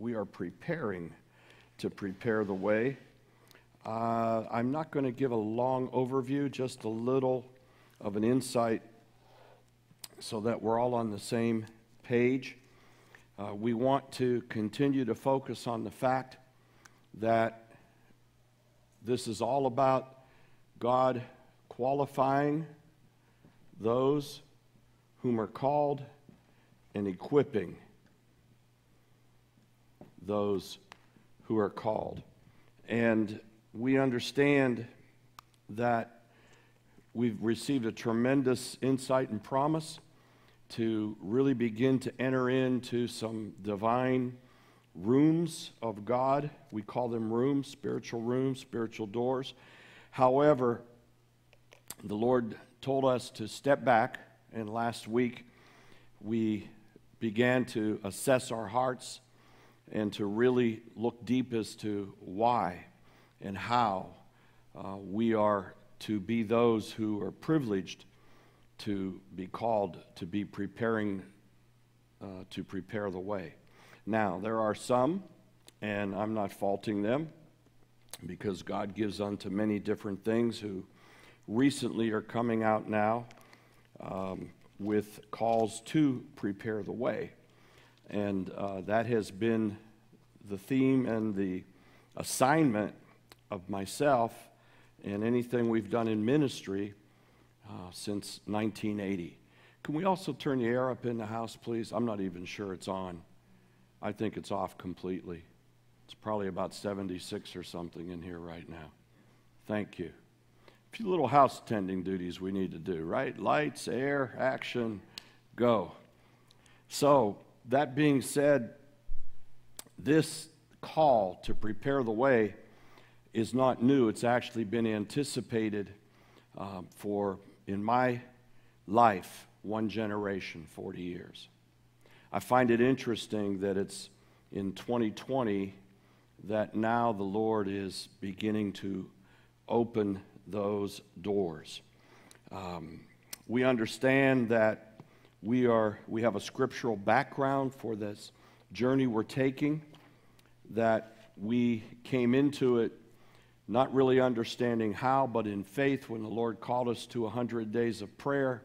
we are preparing to prepare the way. Uh, I'm not going to give a long overview, just a little of an insight so that we're all on the same page. Uh, we want to continue to focus on the fact that this is all about God qualifying those whom are called and equipping those who are called. And we understand that we've received a tremendous insight and promise to really begin to enter into some divine rooms of God. We call them rooms, spiritual rooms, spiritual doors. However, the Lord told us to step back, and last week we began to assess our hearts and to really look deep as to why and how uh, we are to be those who are privileged to be called to be preparing uh, to prepare the way. Now, there are some, and I'm not faulting them because God gives unto many different things who recently are coming out now um, with calls to prepare the way. And uh, that has been the theme and the assignment of myself and anything we've done in ministry uh, since 1980. Can we also turn the air up in the house, please? I'm not even sure it's on. I think it's off completely. It's probably about 76 or something in here right now. Thank you. A few little house tending duties we need to do, right? Lights, air, action, go. So, that being said, this call to prepare the way is not new. It's actually been anticipated um, for, in my life, one generation, 40 years. I find it interesting that it's in 2020 that now the Lord is beginning to open those doors. Um, we understand that we, are, we have a scriptural background for this journey we're taking, that we came into it not really understanding how, but in faith when the Lord called us to 100 days of prayer,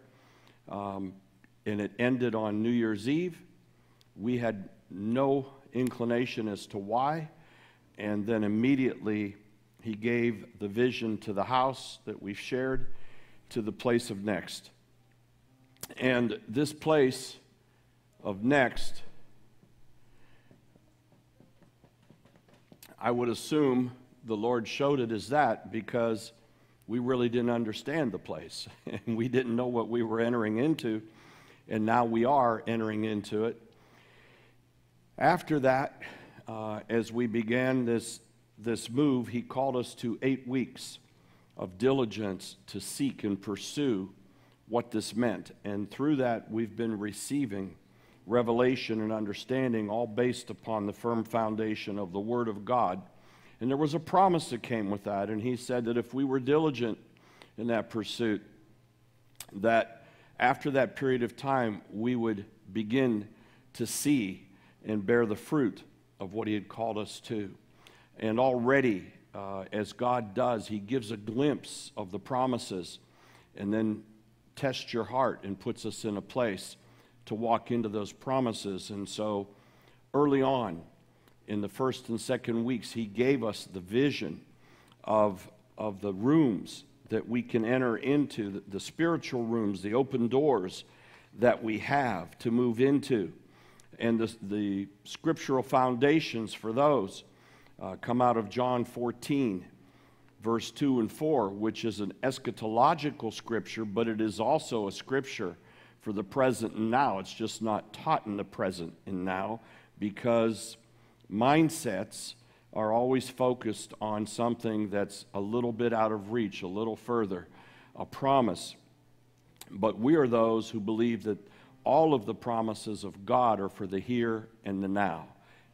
um, and it ended on New Year's Eve. We had no inclination as to why, and then immediately he gave the vision to the house that we've shared to the place of next. And this place of next, I would assume the Lord showed it as that because we really didn't understand the place and we didn't know what we were entering into, and now we are entering into it. After that, uh, as we began this this move, he called us to eight weeks of diligence to seek and pursue what this meant. And through that, we've been receiving revelation and understanding, all based upon the firm foundation of the Word of God. And there was a promise that came with that. And he said that if we were diligent in that pursuit, that after that period of time, we would begin to see and bear the fruit of what he had called us to. And already, uh, as God does, He gives a glimpse of the promises and then tests your heart and puts us in a place to walk into those promises. And so, early on, in the first and second weeks, He gave us the vision of, of the rooms that we can enter into, the, the spiritual rooms, the open doors that we have to move into, and the, the scriptural foundations for those uh, come out of John 14, verse 2 and 4, which is an eschatological scripture, but it is also a scripture for the present and now. It's just not taught in the present and now because mindsets are always focused on something that's a little bit out of reach, a little further, a promise. But we are those who believe that all of the promises of God are for the here and the now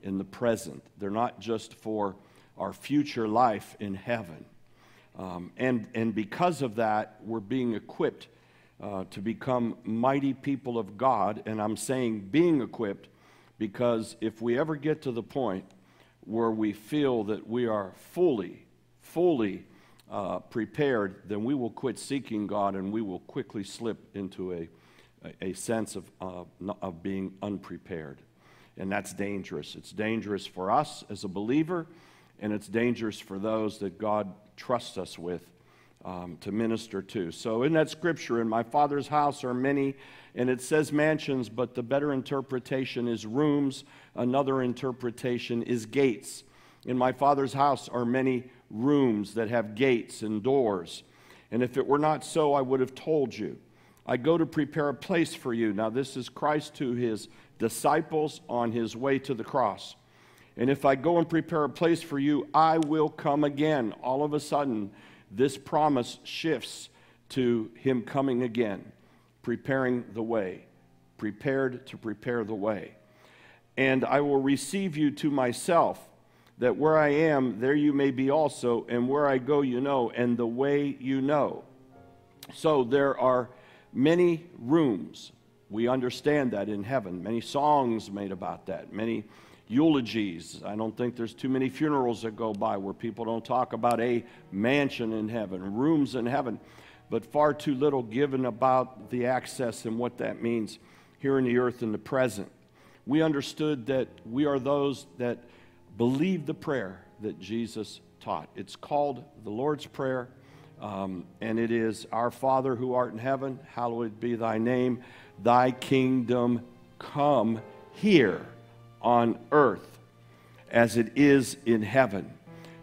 in the present. They're not just for our future life in heaven. Um, and, and because of that, we're being equipped uh, to become mighty people of God. And I'm saying being equipped Because if we ever get to the point where we feel that we are fully, fully uh, prepared, then we will quit seeking God and we will quickly slip into a, a, sense of, uh, of being unprepared. And that's dangerous. It's dangerous for us as a believer, and it's dangerous for those that God trusts us with um, to minister to. So, in that scripture, in my Father's house are many, and it says mansions, but the better interpretation is rooms. Another interpretation is gates. In my Father's house are many rooms that have gates and doors. And if it were not so, I would have told you. I go to prepare a place for you. Now, this is Christ to his disciples on his way to the cross. And if I go and prepare a place for you, I will come again. All of a sudden, this promise shifts to him coming again, preparing the way, prepared to prepare the way. And I will receive you to myself, that where I am, there you may be also, and where I go, you know, and the way you know. So there are many rooms. We understand that in heaven. Many songs made about that. Many eulogies. I don't think there's too many funerals that go by where people don't talk about a mansion in heaven, rooms in heaven, but far too little given about the access and what that means here in the earth in the present. We understood that we are those that believe the prayer that Jesus taught. It's called the Lord's Prayer, um, and it is Our Father who art in heaven, hallowed be thy name, thy kingdom come here on earth as it is in heaven.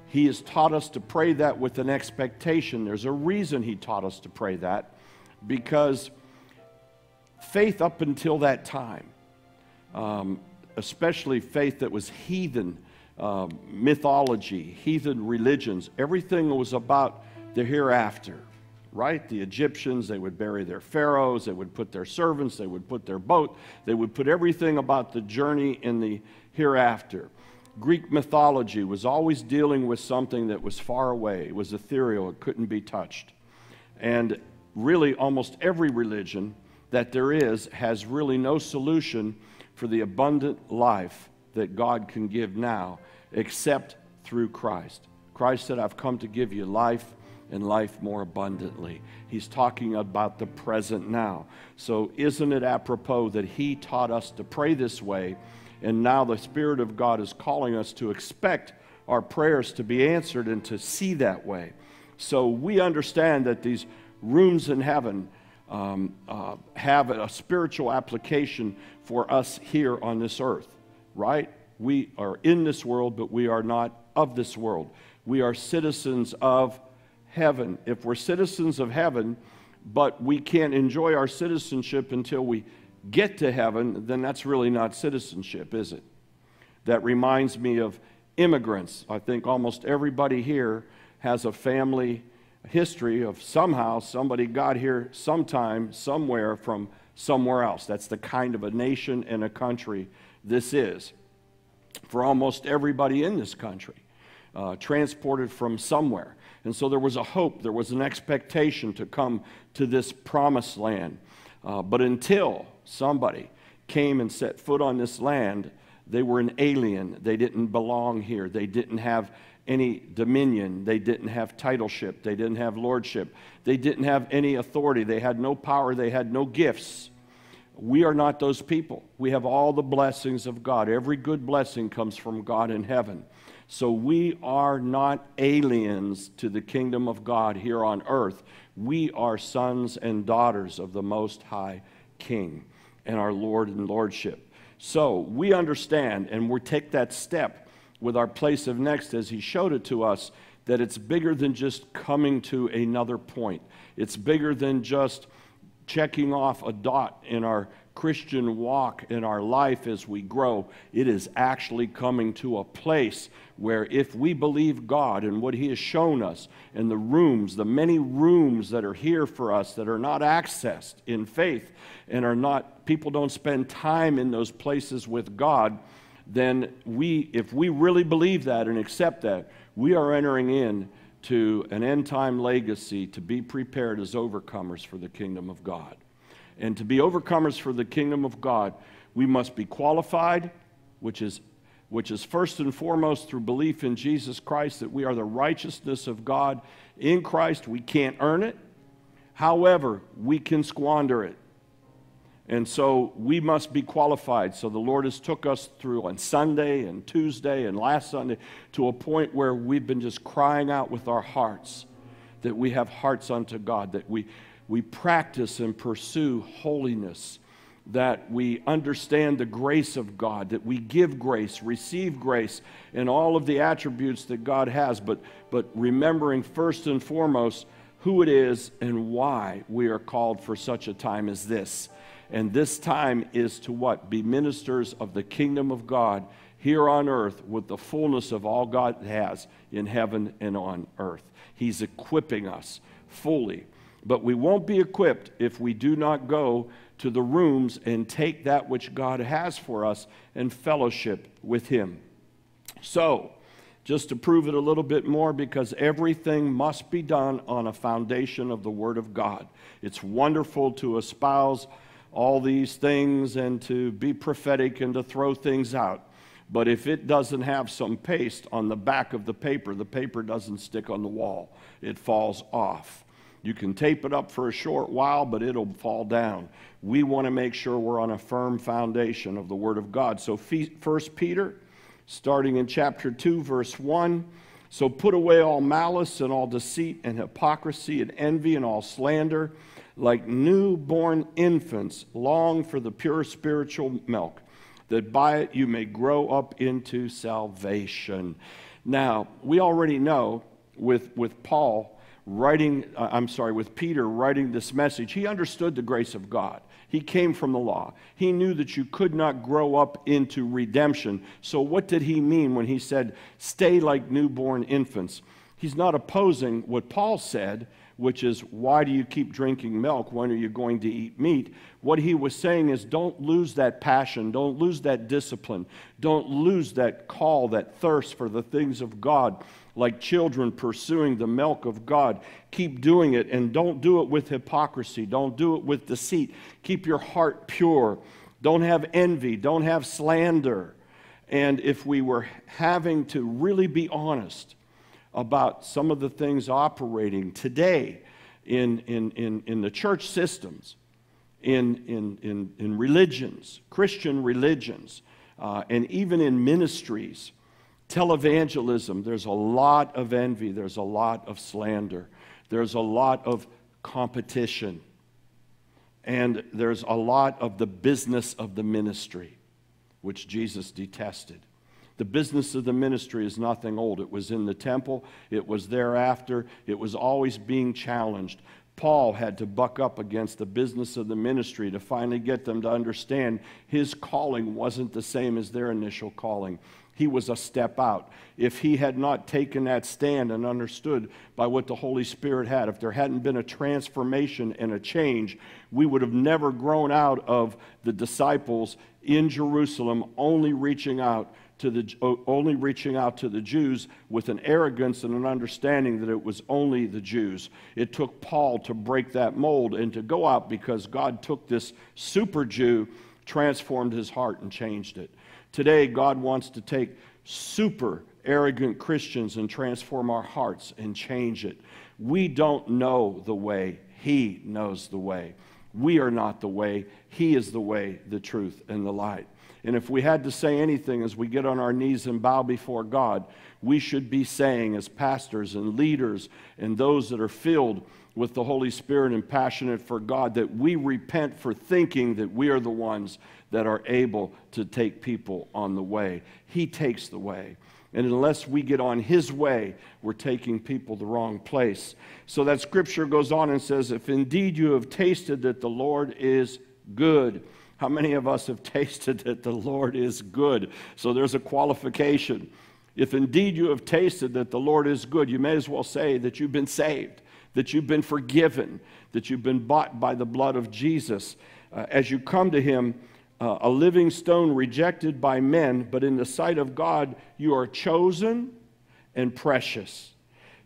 He has taught us to pray that with an expectation. There's a reason He taught us to pray that because faith up until that time, um, especially faith that was heathen uh, mythology, heathen religions, everything was about the hereafter right? The Egyptians, they would bury their pharaohs, they would put their servants, they would put their boat, they would put everything about the journey in the hereafter. Greek mythology was always dealing with something that was far away, it was ethereal, it couldn't be touched. And really, almost every religion that there is has really no solution for the abundant life that God can give now except through Christ. Christ said, I've come to give you life and life more abundantly. He's talking about the present now. So, isn't it apropos that He taught us to pray this way, and now the Spirit of God is calling us to expect our prayers to be answered and to see that way? So, we understand that these rooms in heaven um, uh, have a spiritual application for us here on this earth, right? We are in this world, but we are not of this world. We are citizens of heaven. If we're citizens of heaven, but we can't enjoy our citizenship until we get to heaven, then that's really not citizenship, is it? That reminds me of immigrants. I think almost everybody here has a family history of somehow somebody got here sometime, somewhere from somewhere else. That's the kind of a nation and a country this is. For almost everybody in this country, uh, transported from somewhere. And so there was a hope, there was an expectation to come to this promised land. Uh, but until somebody came and set foot on this land, they were an alien. They didn't belong here. They didn't have any dominion. They didn't have titleship. They didn't have lordship. They didn't have any authority. They had no power. They had no gifts. We are not those people. We have all the blessings of God. Every good blessing comes from God in heaven. So we are not aliens to the kingdom of God here on earth. We are sons and daughters of the Most High King and our Lord and Lordship. So we understand and we take that step with our place of next as He showed it to us that it's bigger than just coming to another point. It's bigger than just checking off a dot in our Christian walk in our life as we grow, it is actually coming to a place where if we believe God and what He has shown us, and the rooms, the many rooms that are here for us that are not accessed in faith and are not, people don't spend time in those places with God, then we, if we really believe that and accept that, we are entering in to an end time legacy to be prepared as overcomers for the kingdom of God. And to be overcomers for the kingdom of God, we must be qualified, which is which is first and foremost through belief in Jesus Christ, that we are the righteousness of God in Christ. We can't earn it. However, we can squander it. And so we must be qualified. So the Lord has took us through on Sunday and Tuesday and last Sunday to a point where we've been just crying out with our hearts that we have hearts unto God, that we, we practice and pursue holiness, that we understand the grace of God, that we give grace, receive grace, and all of the attributes that God has, but, but remembering first and foremost who it is and why we are called for such a time as this. And this time is to what? Be ministers of the kingdom of God here on earth with the fullness of all God has in heaven and on earth. He's equipping us fully. But we won't be equipped if we do not go to the rooms and take that which God has for us and fellowship with Him. So, just to prove it a little bit more, because everything must be done on a foundation of the Word of God. It's wonderful to espouse all these things and to be prophetic and to throw things out. But if it doesn't have some paste on the back of the paper, the paper doesn't stick on the wall, it falls off. You can tape it up for a short while, but it'll fall down. We want to make sure we're on a firm foundation of the Word of God. So, First Peter, starting in chapter 2, verse 1. So put away all malice and all deceit and hypocrisy and envy and all slander like newborn infants, long for the pure spiritual milk, that by it you may grow up into salvation. Now, we already know with, with Paul writing, uh, I'm sorry, with Peter writing this message, he understood the grace of God. He came from the law. He knew that you could not grow up into redemption. So, what did he mean when he said, stay like newborn infants? He's not opposing what Paul said which is, why do you keep drinking milk? When are you going to eat meat? What he was saying is, don't lose that passion. Don't lose that discipline. Don't lose that call, that thirst for the things of God, like children pursuing the milk of God. Keep doing it and don't do it with hypocrisy. Don't do it with deceit. Keep your heart pure. Don't have envy. Don't have slander. And if we were having to really be honest, about some of the things operating today in, in, in, in the church systems, in, in, in, in religions, Christian religions, uh, and even in ministries. Televangelism, there's a lot of envy, there's a lot of slander, there's a lot of competition, and there's a lot of the business of the ministry, which Jesus detested. The business of the ministry is nothing old. It was in the temple, it was thereafter, it was always being challenged. Paul had to buck up against the business of the ministry to finally get them to understand his calling wasn't the same as their initial calling. He was a step out. If he had not taken that stand and understood by what the Holy Spirit had, if there hadn't been a transformation and a change, we would have never grown out of the disciples in Jerusalem only reaching out to the, only reaching out to the Jews with an arrogance and an understanding that it was only the Jews. It took Paul to break that mold and to go out because God took this super Jew, transformed his heart, and changed it. Today, God wants to take super arrogant Christians and transform our hearts and change it. We don't know the way, He knows the way. We are not the way, He is the way, the truth, and the light. And if we had to say anything as we get on our knees and bow before God, we should be saying, as pastors and leaders and those that are filled with the Holy Spirit and passionate for God, that we repent for thinking that we are the ones that are able to take people on the way. He takes the way. And unless we get on His way, we're taking people the wrong place. So that scripture goes on and says, If indeed you have tasted that the Lord is good, how many of us have tasted that the Lord is good? So there's a qualification. If indeed you have tasted that the Lord is good, you may as well say that you've been saved, that you've been forgiven, that you've been bought by the blood of Jesus. Uh, as you come to Him, uh, a living stone rejected by men, but in the sight of God, you are chosen and precious.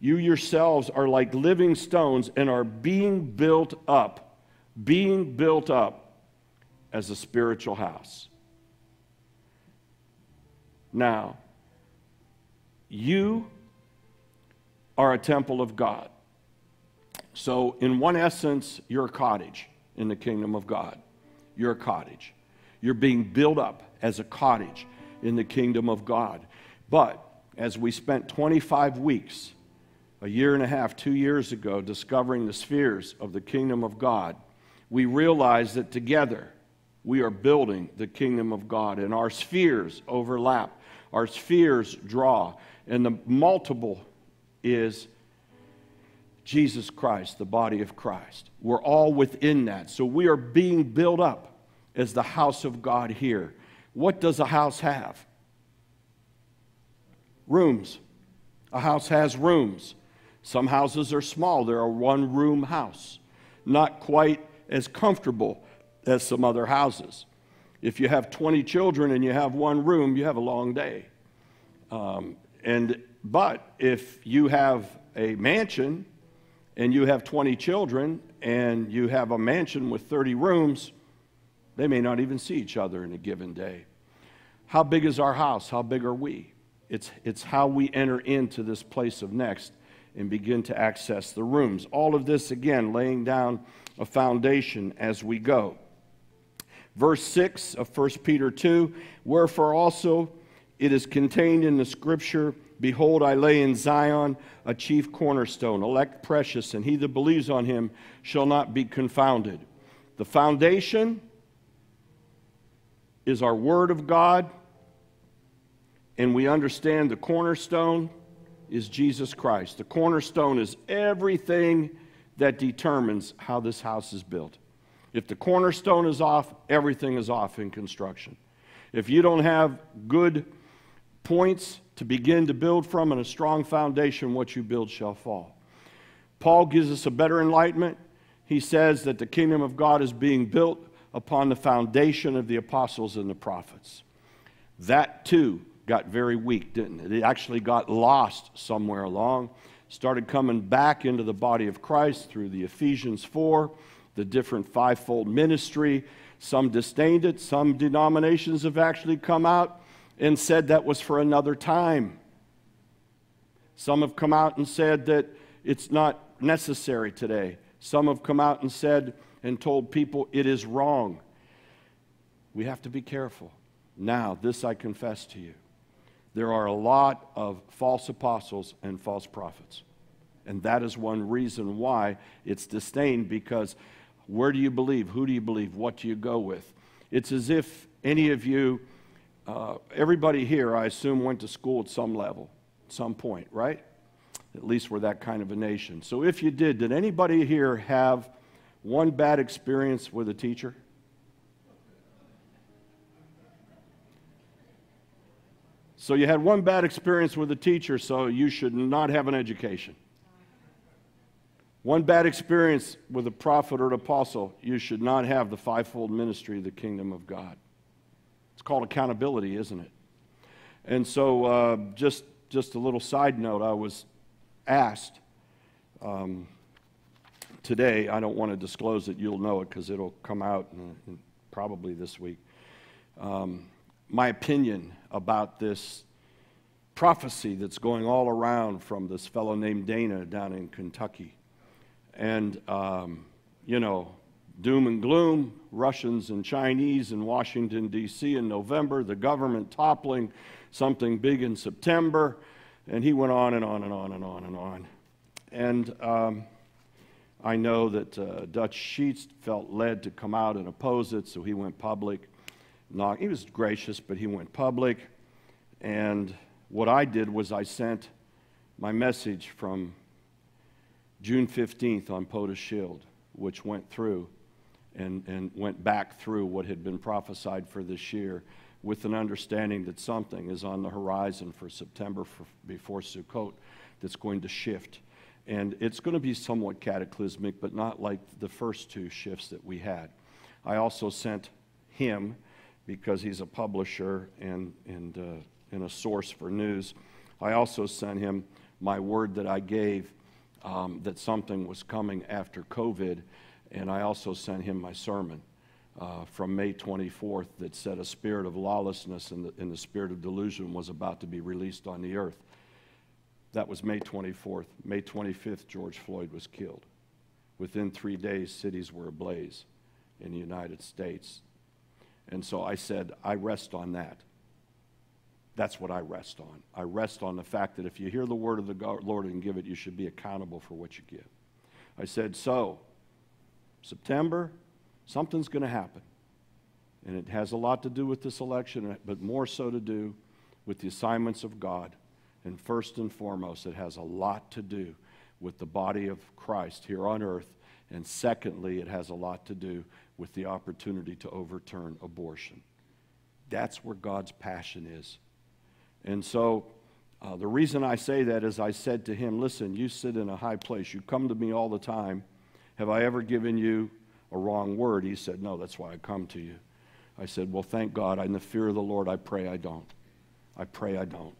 You yourselves are like living stones and are being built up, being built up as a spiritual house. Now, you are a temple of God. So, in one essence, you're a cottage in the kingdom of God. You're a cottage. You're being built up as a cottage in the kingdom of God. But as we spent 25 weeks, a year and a half, two years ago, discovering the spheres of the kingdom of God, we realized that together we are building the kingdom of God, and our spheres overlap, our spheres draw, and the multiple is Jesus Christ, the body of Christ. We're all within that. So we are being built up as the house of God here. What does a house have? Rooms. A house has rooms. Some houses are small, they're a one room house, not quite as comfortable as some other houses. If you have 20 children and you have one room, you have a long day. Um, and, but if you have a mansion and you have 20 children and you have a mansion with 30 rooms, they may not even see each other in a given day. How big is our house? How big are we? It's, it's how we enter into this place of next and begin to access the rooms. All of this, again, laying down a foundation as we go. Verse 6 of 1 Peter 2 Wherefore also it is contained in the scripture Behold, I lay in Zion a chief cornerstone, elect precious, and he that believes on him shall not be confounded. The foundation is our Word of God, and we understand the cornerstone is Jesus Christ. The cornerstone is everything that determines how this house is built. If the cornerstone is off, everything is off in construction. If you don't have good points to begin to build from and a strong foundation, what you build shall fall. Paul gives us a better enlightenment. He says that the kingdom of God is being built upon the foundation of the apostles and the prophets. That too got very weak, didn't it? It actually got lost somewhere along, started coming back into the body of Christ through the Ephesians 4, the different fivefold ministry. Some disdained it, some denominations have actually come out and said that was for another time. Some have come out and said that it's not necessary today. Some have come out and said and told people it is wrong. We have to be careful. Now, this I confess to you. There are a lot of false apostles and false prophets. And that is one reason why it's disdained because where do you believe? Who do you believe? What do you go with? It's as if any of you uh, everybody here, I assume, went to school at some level, at some point, right? At least we're that kind of a nation. So if you did, did anybody here have one bad experience with a teacher? So you had one bad experience with a teacher, so you should not have an education. One bad experience with a prophet or an apostle, you should not have the fivefold ministry of the kingdom of God. It's called accountability, isn't it? And so, uh, just, just a little side note I was asked um, today, I don't want to disclose it, you'll know it because it'll come out in, in probably this week. Um, my opinion about this prophecy that's going all around from this fellow named Dana down in Kentucky. And, um, you know, doom and gloom, Russians and Chinese in Washington, D.C. in November, the government toppling, something big in September, and he went on and on and on and on and on. And um, I know that uh, Dutch Sheets felt led to come out and oppose it, so he went public. Not, he was gracious, but he went public. And what I did was I sent my message from June 15th on POTUS Shield, which went through and, and went back through what had been prophesied for this year with an understanding that something is on the horizon for September for, before Sukkot that's going to shift. And it's going to be somewhat cataclysmic, but not like the first two shifts that we had. I also sent him, because he's a publisher and, and, uh, and a source for news, I also sent him my word that I gave um, that something was coming after COVID and I also sent him my sermon uh, from May 24th that said a spirit of lawlessness and the, and the spirit of delusion was about to be released on the earth. That was May 24th. May 25th, George Floyd was killed. Within three days, cities were ablaze in the United States. And so I said, I rest on that. That's what I rest on. I rest on the fact that if you hear the word of the Lord and give it, you should be accountable for what you give. I said, so, September, something's going to happen. And it has a lot to do with this election, but more so to do with the assignments of God. And first and foremost, it has a lot to do with the body of Christ here on earth. And secondly, it has a lot to do with the opportunity to overturn abortion. That's where God's passion is. And so uh, the reason I say that is I said to him, Listen, you sit in a high place. You come to me all the time. Have I ever given you a wrong word? He said, No, that's why I come to you. I said, Well, thank God. In the fear of the Lord, I pray I don't. I pray I don't.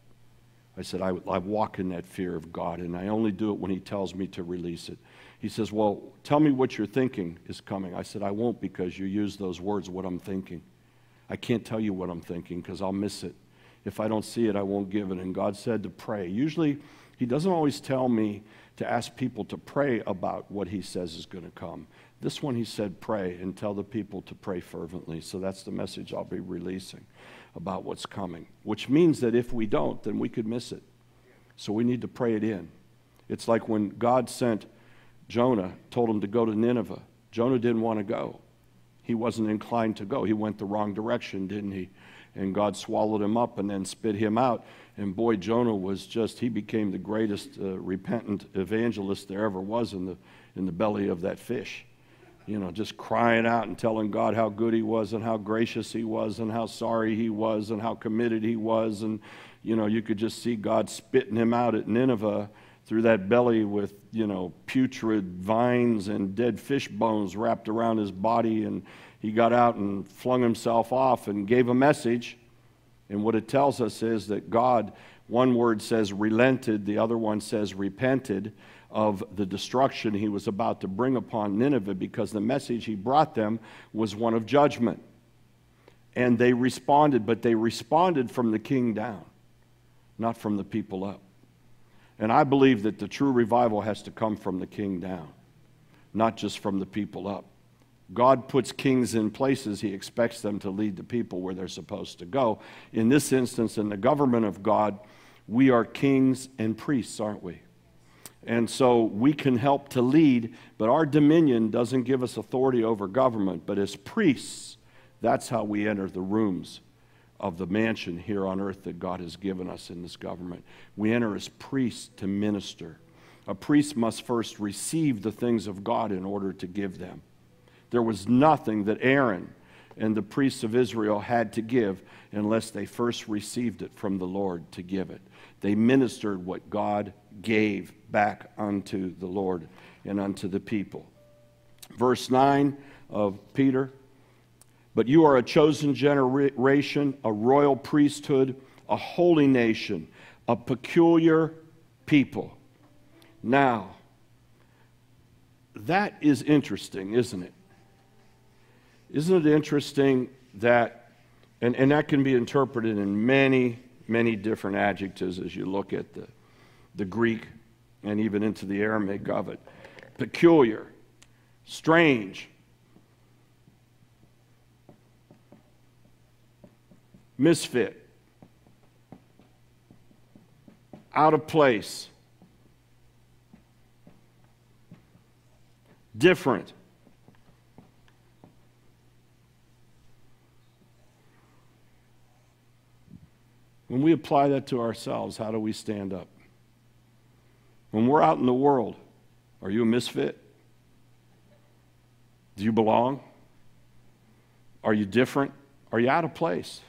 I said, I, I walk in that fear of God, and I only do it when He tells me to release it. He says, Well, tell me what you're thinking is coming. I said, I won't because you use those words, what I'm thinking. I can't tell you what I'm thinking because I'll miss it. If I don't see it, I won't give it. And God said to pray. Usually, He doesn't always tell me to ask people to pray about what He says is going to come. This one, He said, pray and tell the people to pray fervently. So that's the message I'll be releasing about what's coming, which means that if we don't, then we could miss it. So we need to pray it in. It's like when God sent Jonah, told him to go to Nineveh. Jonah didn't want to go. He wasn't inclined to go. He went the wrong direction, didn't he? And God swallowed him up and then spit him out. And boy, Jonah was just, he became the greatest uh, repentant evangelist there ever was in the, in the belly of that fish you know, just crying out and telling God how good he was and how gracious he was and how sorry he was and how committed he was. And, you know, you could just see God spitting him out at Nineveh through that belly with, you know, putrid vines and dead fish bones wrapped around his body. And he got out and flung himself off and gave a message. And what it tells us is that God, one word says relented, the other one says repented of the destruction he was about to bring upon Nineveh because the message he brought them was one of judgment. And they responded, but they responded from the king down, not from the people up. And I believe that the true revival has to come from the king down, not just from the people up. God puts kings in places, he expects them to lead the people where they're supposed to go. In this instance, in the government of God, we are kings and priests, aren't we? And so we can help to lead, but our dominion doesn't give us authority over government. But as priests, that's how we enter the rooms of the mansion here on earth that God has given us in this government. We enter as priests to minister. A priest must first receive the things of God in order to give them. There was nothing that Aaron and the priests of Israel had to give unless they first received it from the Lord to give it. They ministered what God gave back unto the Lord and unto the people. Verse 9 of Peter But you are a chosen generation, a royal priesthood, a holy nation, a peculiar people. Now, that is interesting, isn't it? Isn't it interesting that, and, and that can be interpreted in many, many different adjectives as you look at the, the Greek and even into the Aramaic of it. Peculiar, strange, misfit, out of place, different. When we apply that to ourselves, how do we stand up? When we're out in the world, are you a misfit? Do you belong? Are you different? Are you out of place?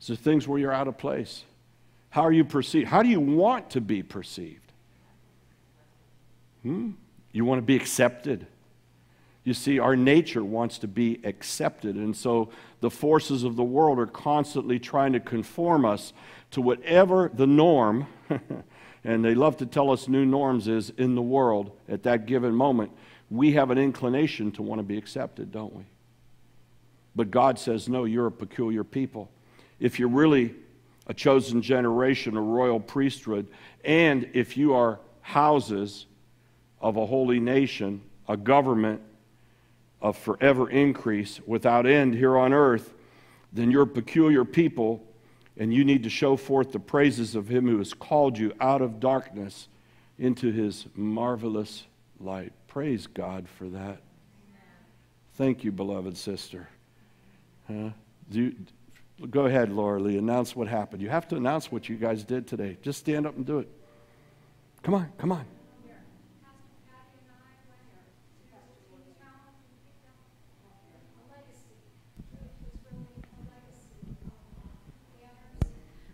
Is there things where you're out of place? How are you perceived? How do you want to be perceived? Hmm? You want to be accepted. You see, our nature wants to be accepted. And so the forces of the world are constantly trying to conform us to whatever the norm and they love to tell us new norms is in the world at that given moment, we have an inclination to want to be accepted, don't we? But God says, no, you're a peculiar people. If you're really a chosen generation, a royal priesthood, and if you are houses of a holy nation, a government of forever increase without end here on earth, then you're peculiar people, and you need to show forth the praises of Him who has called you out of darkness into His marvelous light. Praise God for that. Thank you, beloved sister. Huh? You, go ahead, Laura Lee. Announce what happened. You have to announce what you guys did today. Just stand up and do it. Come on, come on.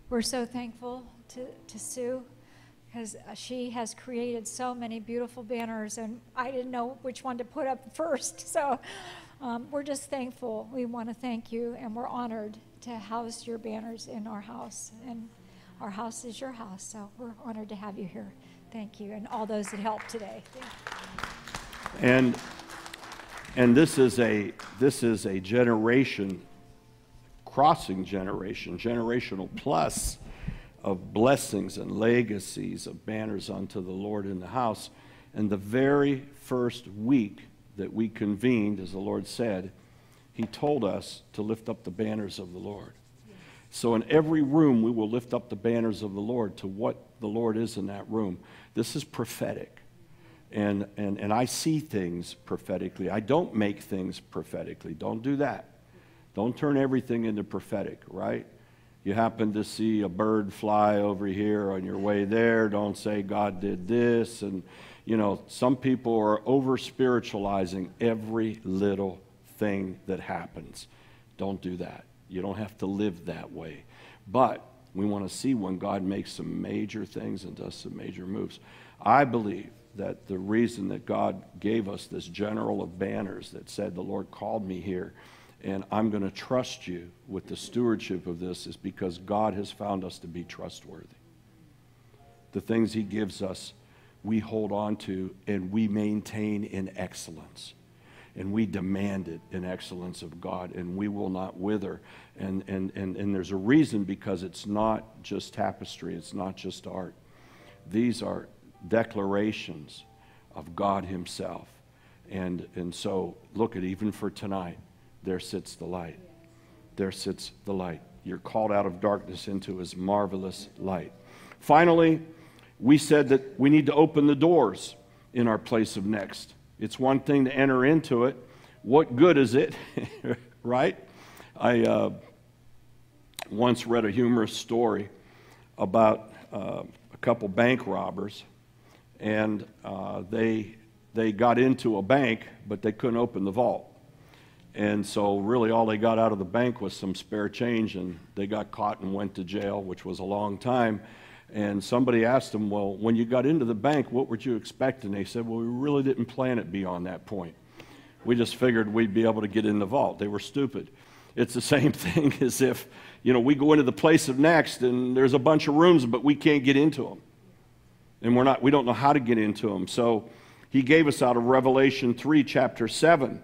We're so thankful to, to Sue because she has created so many beautiful banners, and I didn't know which one to put up first. So um, we're just thankful. We want to thank you, and we're honored to house your banners in our house. And our house is your house, so we're honored to have you here. Thank you, and all those that helped today. And and this is a this is a generation crossing generation, generational plus of blessings and legacies of banners unto the Lord in the house. And the very first week that we convened, as the Lord said, He told us to lift up the banners of the Lord. So, in every room, we will lift up the banners of the Lord to what the Lord is in that room. This is prophetic. And, and, and I see things prophetically. I don't make things prophetically. Don't do that. Don't turn everything into prophetic, right? You happen to see a bird fly over here on your way there, don't say God did this. And, you know, some people are over spiritualizing every little thing that happens. Don't do that. You don't have to live that way. But we want to see when God makes some major things and does some major moves. I believe that the reason that God gave us this general of banners that said, The Lord called me here and I'm going to trust you with the stewardship of this is because God has found us to be trustworthy. The things He gives us, we hold on to and we maintain in excellence. And we demand it in excellence of God, and we will not wither. And, and, and, and there's a reason because it's not just tapestry, it's not just art. These are declarations of God Himself. And, and so, look at even for tonight there sits the light. There sits the light. You're called out of darkness into his marvelous light. Finally, we said that we need to open the doors in our place of next. It's one thing to enter into it. What good is it? right? I uh, once read a humorous story about uh, a couple bank robbers, and uh, they, they got into a bank, but they couldn't open the vault. And so, really, all they got out of the bank was some spare change, and they got caught and went to jail, which was a long time. And somebody asked them, Well, when you got into the bank, what were you expecting? They said, Well, we really didn't plan it beyond that point. We just figured we'd be able to get in the vault. They were stupid. It's the same thing as if, you know, we go into the place of next and there's a bunch of rooms, but we can't get into them. And we're not, we don't know how to get into them. So he gave us out of Revelation 3, chapter 7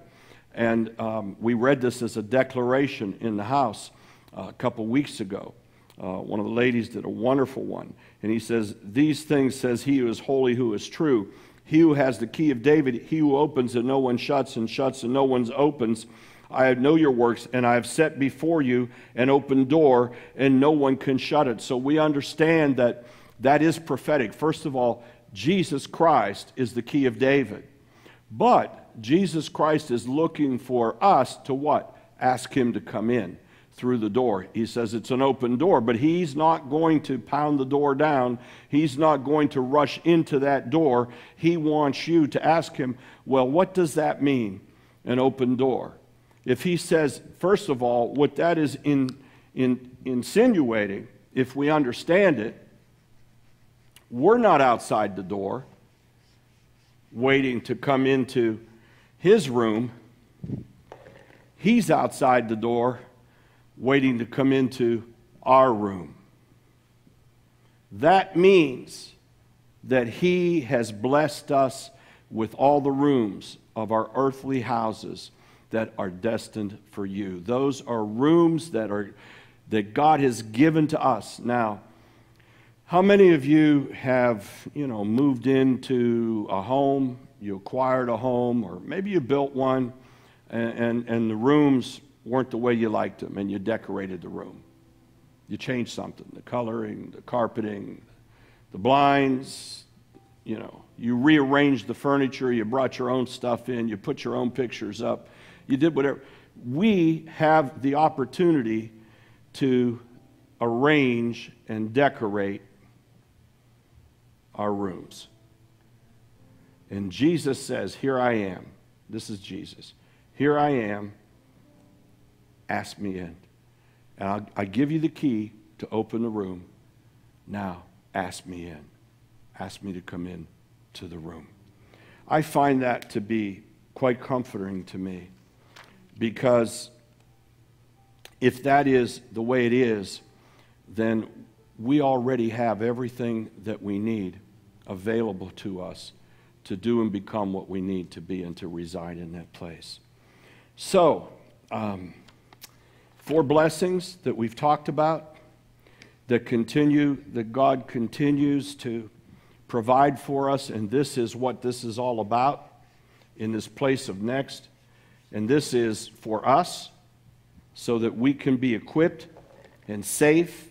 and um, we read this as a declaration in the house uh, a couple weeks ago. Uh, one of the ladies did a wonderful one. And he says, These things says he who is holy, who is true. He who has the key of David, he who opens and no one shuts, and shuts and no one opens. I know your works, and I have set before you an open door, and no one can shut it. So we understand that that is prophetic. First of all, Jesus Christ is the key of David. But Jesus Christ is looking for us to what? Ask him to come in through the door. He says it's an open door, but he's not going to pound the door down. He's not going to rush into that door. He wants you to ask him, well, what does that mean, an open door? If he says, first of all, what that is in, in, insinuating, if we understand it, we're not outside the door waiting to come into his room, he's outside the door waiting to come into our room. That means that he has blessed us with all the rooms of our earthly houses that are destined for you. Those are rooms that are that God has given to us. Now, how many of you have, you know, moved into a home, you acquired a home, or maybe you built one and, and, and the rooms weren't the way you liked them and you decorated the room? You changed something, the coloring, the carpeting, the blinds, you know, you rearranged the furniture, you brought your own stuff in, you put your own pictures up, you did whatever. We have the opportunity to arrange and decorate our rooms. And Jesus says, Here I am. This is Jesus. Here I am. Ask me in. And I'll, I give you the key to open the room. Now, ask me in. Ask me to come in to the room. I find that to be quite comforting to me because if that is the way it is, then we already have everything that we need available to us to do and become what we need to be and to reside in that place. So, um, four blessings that we've talked about that continue, that God continues to provide for us, and this is what this is all about in this place of next. And this is for us so that we can be equipped and safe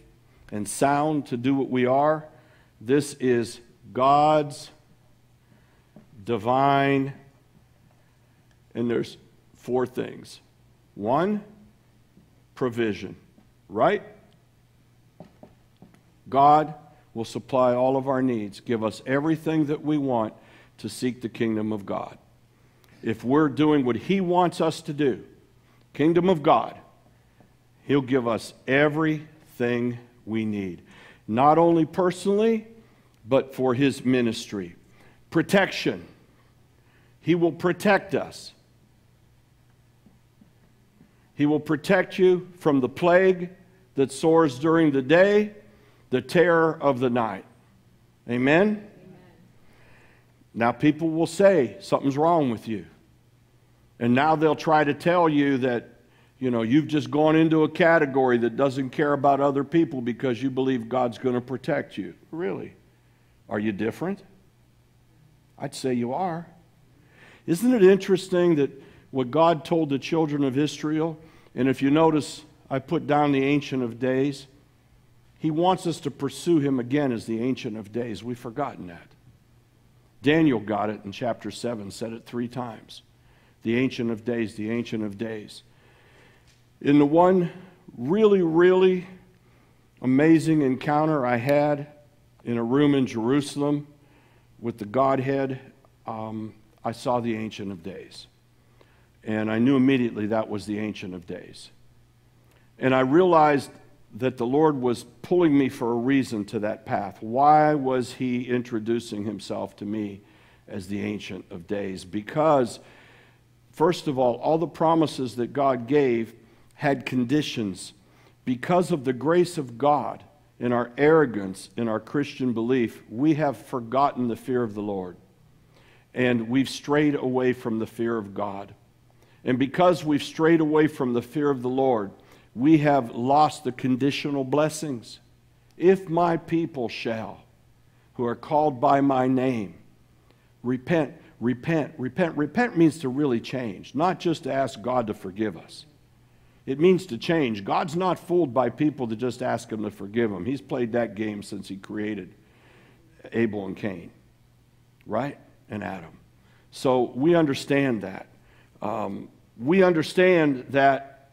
and sound to do what we are. This is God's divine, and there's four things. One, provision, right? God will supply all of our needs, give us everything that we want to seek the kingdom of God. If we're doing what He wants us to do, kingdom of God, He'll give us everything we need, not only personally, but for His ministry. Protection. He will protect us. He will protect you from the plague that soars during the day, the terror of the night. Amen? Amen? Now, people will say something's wrong with you. And now they'll try to tell you that you know, you've just gone into a category that doesn't care about other people because you believe God's going to protect you. Really? Are you different? I'd say you are. Isn't it interesting that what God told the children of Israel, and if you notice, I put down the Ancient of Days, He wants us to pursue Him again as the Ancient of Days. We've forgotten that. Daniel got it in chapter 7, said it three times. The Ancient of Days, the Ancient of Days. In the one really, really amazing encounter I had in a room in Jerusalem with the Godhead, um, I saw the Ancient of Days. And I knew immediately that was the Ancient of Days. And I realized that the Lord was pulling me for a reason to that path. Why was He introducing Himself to me as the Ancient of Days? Because, first of all, all the promises that God gave had conditions. Because of the grace of God and our arrogance in our Christian belief, we have forgotten the fear of the Lord. And we've strayed away from the fear of God. And because we've strayed away from the fear of the Lord, we have lost the conditional blessings. If my people shall, who are called by my name, repent, repent, repent. Repent means to really change, not just to ask God to forgive us. It means to change. God's not fooled by people to just ask Him to forgive them. He's played that game since He created Abel and Cain, right? And Adam. So we understand that. Um, we understand that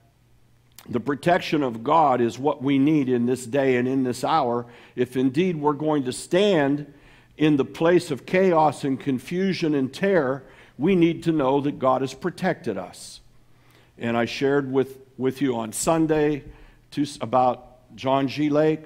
the protection of God is what we need in this day and in this hour if indeed we're going to stand in the place of chaos and confusion and terror. We need to know that God has protected us. And I shared with with you on Sunday to, about John G. Lake,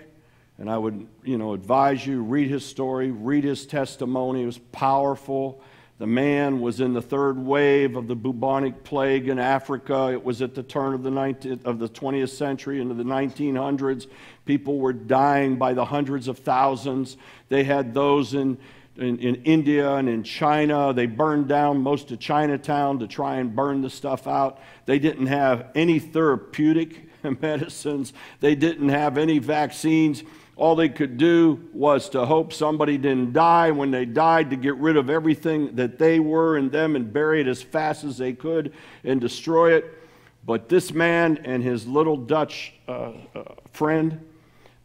and I would, you know, advise you read his story, read his testimony. It was powerful. The man was in the third wave of the bubonic plague in Africa. It was at the turn of the, 19th, of the 20th century into the 1900s. People were dying by the hundreds of thousands. They had those in in, in India and in China. They burned down most of Chinatown to try and burn the stuff out. They didn't have any therapeutic medicines, they didn't have any vaccines. All they could do was to hope somebody didn't die. When they died, to get rid of everything that they were and them and bury it as fast as they could and destroy it. But this man and his little Dutch uh, uh, friend,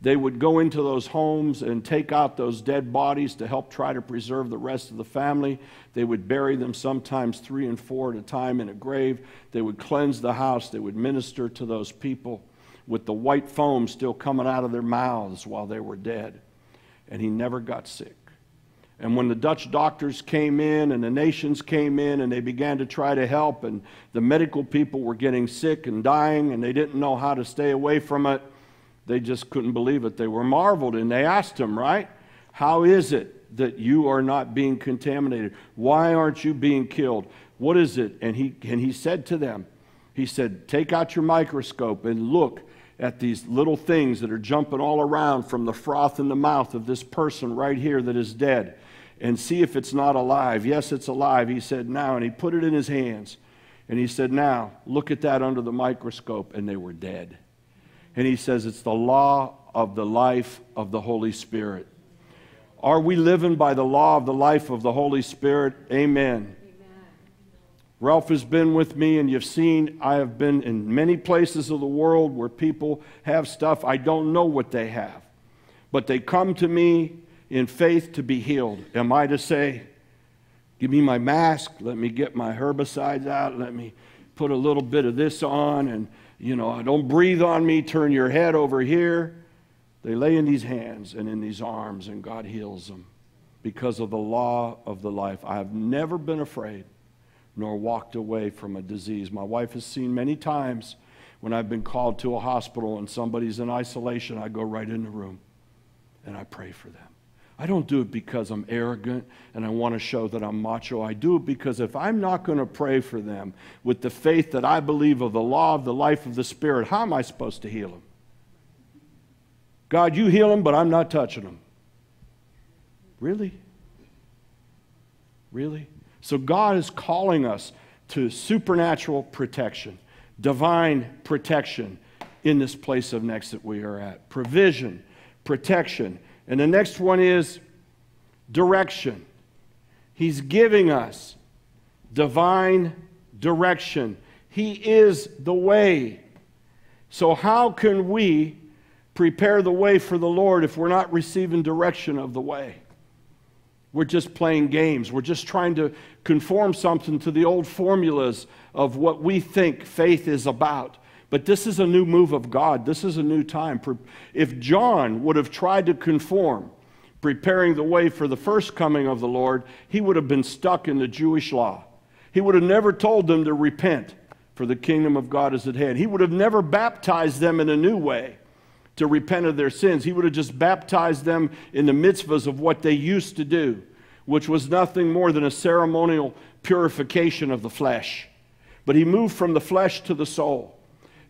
they would go into those homes and take out those dead bodies to help try to preserve the rest of the family. They would bury them sometimes three and four at a time in a grave. They would cleanse the house. They would minister to those people with the white foam still coming out of their mouths while they were dead. And he never got sick. And when the Dutch doctors came in and the nations came in and they began to try to help, and the medical people were getting sick and dying and they didn't know how to stay away from it, they just couldn't believe it. They were marveled and they asked him, right? How is it that you are not being contaminated? Why aren't you being killed? What is it? And he, and he said to them, He said, Take out your microscope and look at these little things that are jumping all around from the froth in the mouth of this person right here that is dead and see if it's not alive. Yes, it's alive. He said, Now. And he put it in his hands. And he said, Now, look at that under the microscope. And they were dead. And he says, It's the law of the life of the Holy Spirit. Are we living by the law of the life of the Holy Spirit? Amen. Ralph has been with me, and you've seen I have been in many places of the world where people have stuff. I don't know what they have, but they come to me in faith to be healed. Am I to say, Give me my mask, let me get my herbicides out, let me put a little bit of this on, and, you know, don't breathe on me, turn your head over here. They lay in these hands and in these arms, and God heals them because of the law of the life. I have never been afraid nor walked away from a disease. My wife has seen many times when I've been called to a hospital and somebody's in isolation, I go right in the room and I pray for them. I don't do it because I'm arrogant and I want to show that I'm macho. I do it because if I'm not going to pray for them with the faith that I believe of the law of the life of the Spirit, how am I supposed to heal them? God, you heal them, but I'm not touching them. Really? Really? So God is calling us to supernatural protection, divine protection in this place of next that we are at. Provision, protection. And the next one is direction. He's giving us divine direction. He is the way. So, how can we prepare the way for the Lord if we're not receiving direction of the way? We're just playing games. We're just trying to conform something to the old formulas of what we think faith is about. But this is a new move of God. This is a new time. If John would have tried to conform, preparing the way for the first coming of the Lord, he would have been stuck in the Jewish law. He would have never told them to repent, for the kingdom of God is at hand. He would have never baptized them in a new way to repent of their sins. He would have just baptized them in the mitzvahs of what they used to do, which was nothing more than a ceremonial purification of the flesh. But he moved from the flesh to the soul.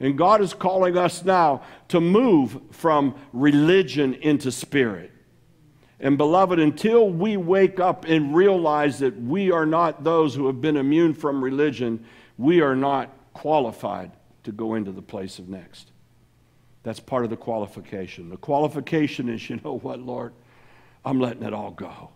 And God is calling us now to move from religion into spirit. And beloved, until we wake up and realize that we are not those who have been immune from religion, we are not qualified to go into the place of next. That's part of the qualification. The qualification is, you know what, Lord? I'm letting it all go.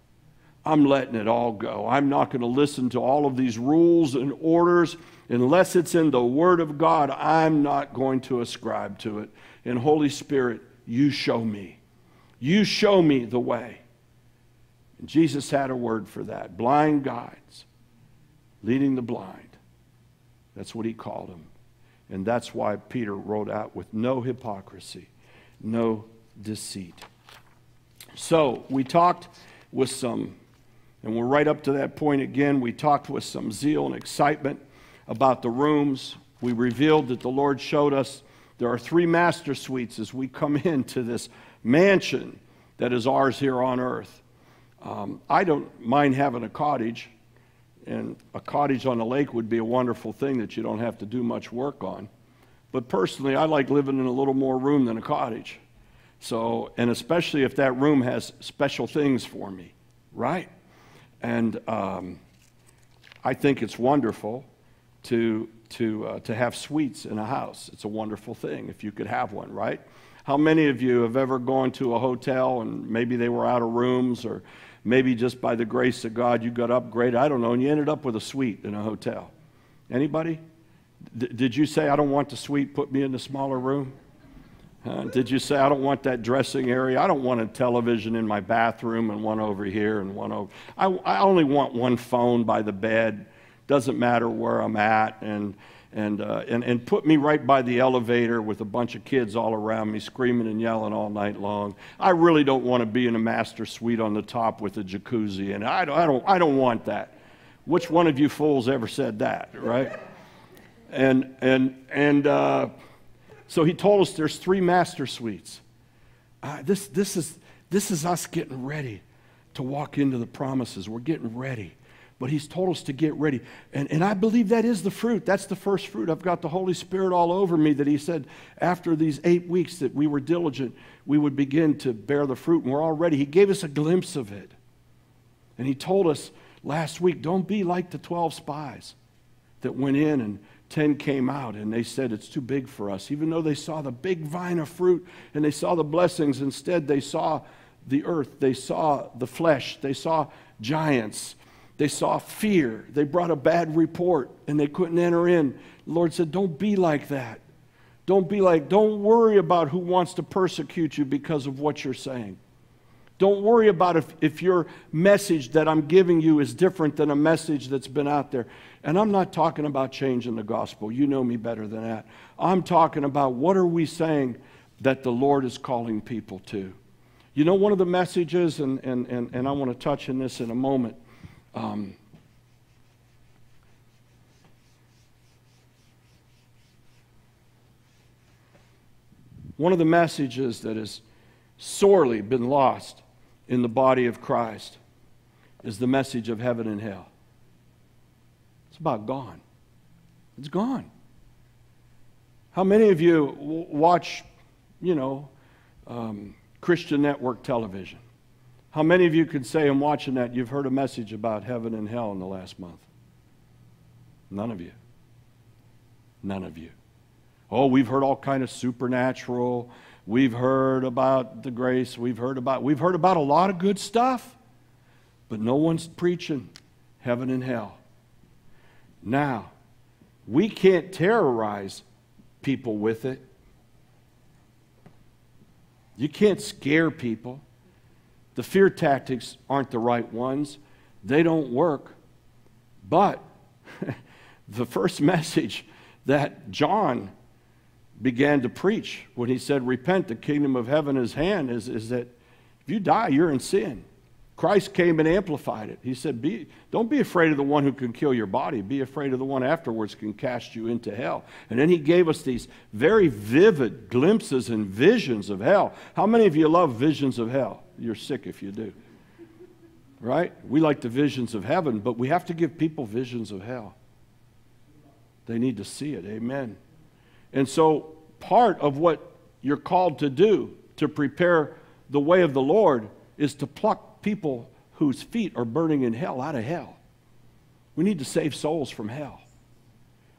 I'm letting it all go. I'm not going to listen to all of these rules and orders unless it's in the Word of God. I'm not going to ascribe to it. And Holy Spirit, you show me. You show me the way. And Jesus had a word for that blind guides, leading the blind. That's what he called them. And that's why Peter wrote out with no hypocrisy, no deceit. So we talked with some, and we're right up to that point again. We talked with some zeal and excitement about the rooms. We revealed that the Lord showed us there are three master suites as we come into this mansion that is ours here on earth. Um, I don't mind having a cottage. And a cottage on a lake would be a wonderful thing that you don't have to do much work on. But personally, I like living in a little more room than a cottage. So, and especially if that room has special things for me. right? And um, I think it's wonderful to, to, uh, to have suites in a house. It's a wonderful thing if you could have one, right? How many of you have ever gone to a hotel and maybe they were out of rooms or maybe just by the grace of God you got upgraded, I don't know, and you ended up with a suite in a hotel? Anybody? D- did you say, I don't want the suite, put me in the smaller room? Uh, did you say, I don't want that dressing area? I don't want a television in my bathroom and one over here and one over. I, I only want one phone by the bed. Doesn't matter where I'm at. And, and, uh, and, and put me right by the elevator with a bunch of kids all around me screaming and yelling all night long. I really don't want to be in a master suite on the top with a jacuzzi. And I don't, I don't, I don't want that. Which one of you fools ever said that, right? And, and, and, uh, so he told us there's three master suites. Uh, this, this, is, this is us getting ready to walk into the promises. We're getting ready. But he's told us to get ready. And, and I believe that is the fruit. That's the first fruit. I've got the Holy Spirit all over me that he said after these eight weeks that we were diligent, we would begin to bear the fruit. And we're all ready. He gave us a glimpse of it. And he told us last week don't be like the 12 spies that went in and 10 came out and they said, It's too big for us. Even though they saw the big vine of fruit and they saw the blessings, instead they saw the earth, they saw the flesh, they saw giants, they saw fear. They brought a bad report and they couldn't enter in. The Lord said, Don't be like that. Don't be like, don't worry about who wants to persecute you because of what you're saying. Don't worry about if, if your message that I'm giving you is different than a message that's been out there. And I'm not talking about changing the gospel. You know me better than that. I'm talking about what are we saying that the Lord is calling people to. You know, one of the messages, and, and, and, and I want to touch on this in a moment. Um, one of the messages that has sorely been lost in the body of Christ is the message of heaven and hell. It's about gone. It's gone. How many of you w- watch, you know, um, Christian network television? How many of you could say, I'm watching that, you've heard a message about heaven and hell in the last month? None of you. None of you. Oh, we've heard all kind of supernatural We've heard about the grace. We've heard about we've heard about a lot of good stuff, but no one's preaching heaven and hell. Now, we can't terrorize people with it. You can't scare people. The fear tactics aren't the right ones. They don't work. But the first message that John began to preach when he said, Repent, the kingdom of heaven is hand, is, is that if you die, you're in sin. Christ came and amplified it. He said, be, Don't be afraid of the one who can kill your body. Be afraid of the one afterwards can cast you into hell. And then he gave us these very vivid glimpses and visions of hell. How many of you love visions of hell? You're sick if you do. Right? We like the visions of heaven, but we have to give people visions of hell. They need to see it. Amen. And so, part of what you're called to do to prepare the way of the Lord is to pluck people whose feet are burning in hell out of hell. We need to save souls from hell.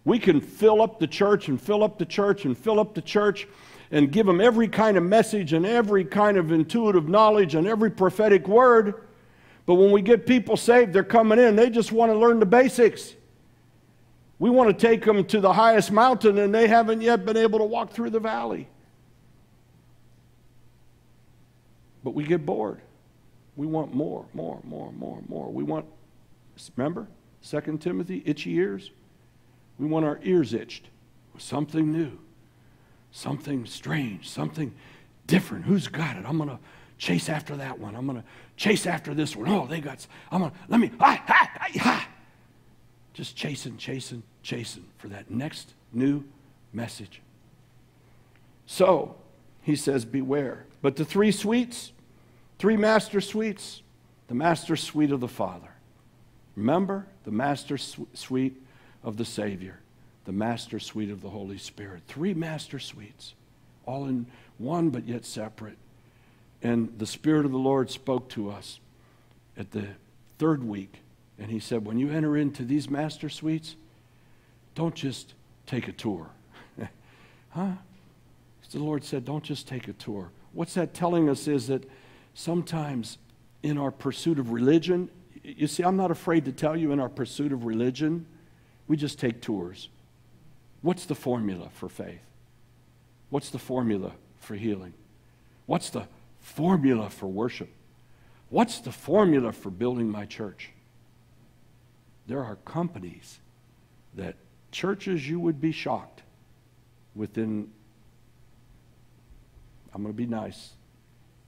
We can fill up the church and fill up the church and fill up the church and give them every kind of message and every kind of intuitive knowledge and every prophetic word. But when we get people saved, they're coming in, they just want to learn the basics. We want to take them to the highest mountain, and they haven't yet been able to walk through the valley. But we get bored. We want more, more, more, more, more. We want, remember, 2 Timothy, itchy ears? We want our ears itched with something new, something strange, something different. Who's got it? I'm going to chase after that one. I'm going to chase after this one. Oh, they got, I'm going to, let me, ah, ah, ah, ah. Just chasing, chasing, chasing for that next new message. So, he says, beware. But the three suites, three master suites, the master suite of the Father. Remember the master suite of the Savior, the master suite of the Holy Spirit. Three master suites, all in one but yet separate. And the Spirit of the Lord spoke to us at the third week, and he said, When you enter into these master suites, don't just take a tour. huh? The Lord said, Don't just take a tour. What's that telling us is that sometimes in our pursuit of religion, you see, I'm not afraid to tell you in our pursuit of religion, we just take tours. What's the formula for faith? What's the formula for healing? What's the formula for worship? What's the formula for building my church? There are companies that churches you would be shocked within, I'm going to be nice,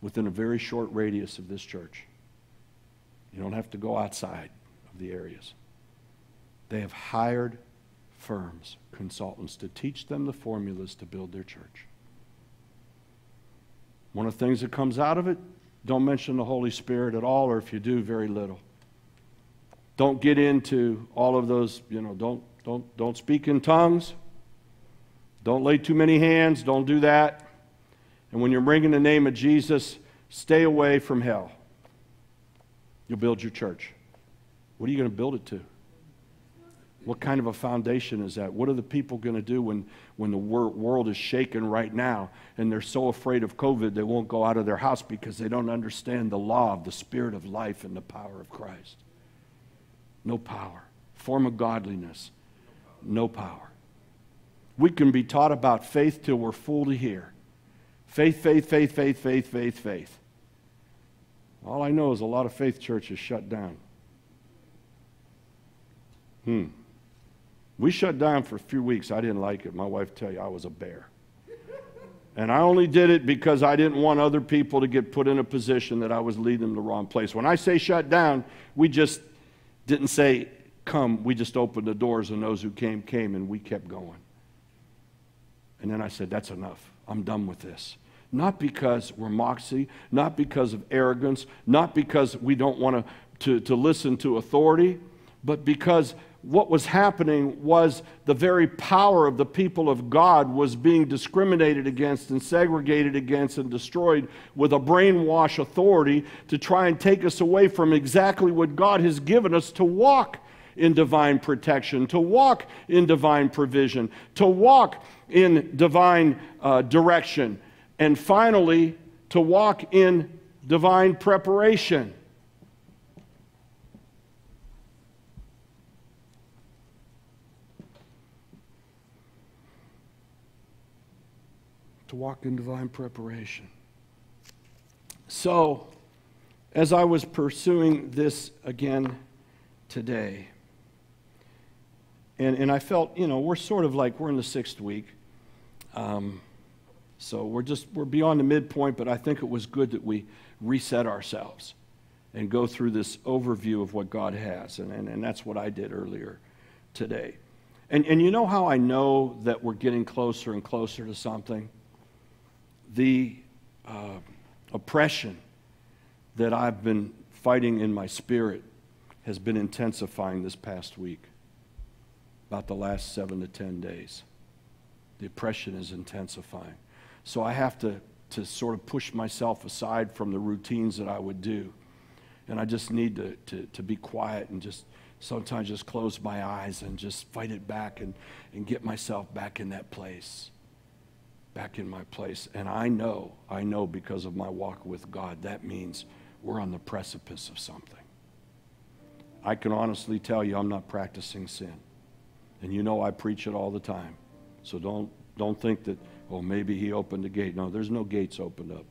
within a very short radius of this church. You don't have to go outside of the areas. They have hired firms, consultants, to teach them the formulas to build their church. One of the things that comes out of it, don't mention the Holy Spirit at all, or if you do, very little. Don't get into all of those, you know, don't, don't, don't speak in tongues. Don't lay too many hands. Don't do that. And when you're bringing the name of Jesus, stay away from hell. You'll build your church. What are you going to build it to? What kind of a foundation is that? What are the people going to do when, when the wor- world is shaken right now and they're so afraid of COVID they won't go out of their house because they don't understand the law of the spirit of life and the power of Christ? No power. Form of godliness, no power. We can be taught about faith till we're full to hear. Faith, faith, faith, faith, faith, faith, faith. All I know is a lot of faith churches shut down. Hmm. We shut down for a few weeks. I didn't like it. My wife tell you I was a bear. And I only did it because I didn't want other people to get put in a position that I was leading them the wrong place. When I say shut down, we just didn't say come. We just opened the doors and those who came, came, and we kept going. And then I said, that's enough. I'm done with this. Not because we're moxie, not because of arrogance, not because we don't want to, to listen to authority, but because what was happening was the very power of the people of God was being discriminated against and segregated against and destroyed with a brainwash authority to try and take us away from exactly what God has given us to walk in divine protection, to walk in divine provision, to walk in divine uh, direction, and finally, to walk in divine preparation. to walk in divine preparation. So, as I was pursuing this again today, and, and I felt, you know, we're sort of like, we're in the sixth week. Um, so we're just, we're beyond the midpoint, but I think it was good that we reset ourselves and go through this overview of what God has. And, and, and that's what I did earlier today. And, and you know how I know that we're getting closer and closer to something? the uh, oppression that I've been fighting in my spirit has been intensifying this past week, about the last seven to ten days. The oppression is intensifying. So I have to, to sort of push myself aside from the routines that I would do. And I just need to, to, to be quiet and just sometimes just close my eyes and just fight it back and, and get myself back in that place back in my place. And I know, I know because of my walk with God, that means we're on the precipice of something. I can honestly tell you I'm not practicing sin. And you know I preach it all the time. So don't, don't think that, oh, maybe he opened the gate. No, there's no gates opened up.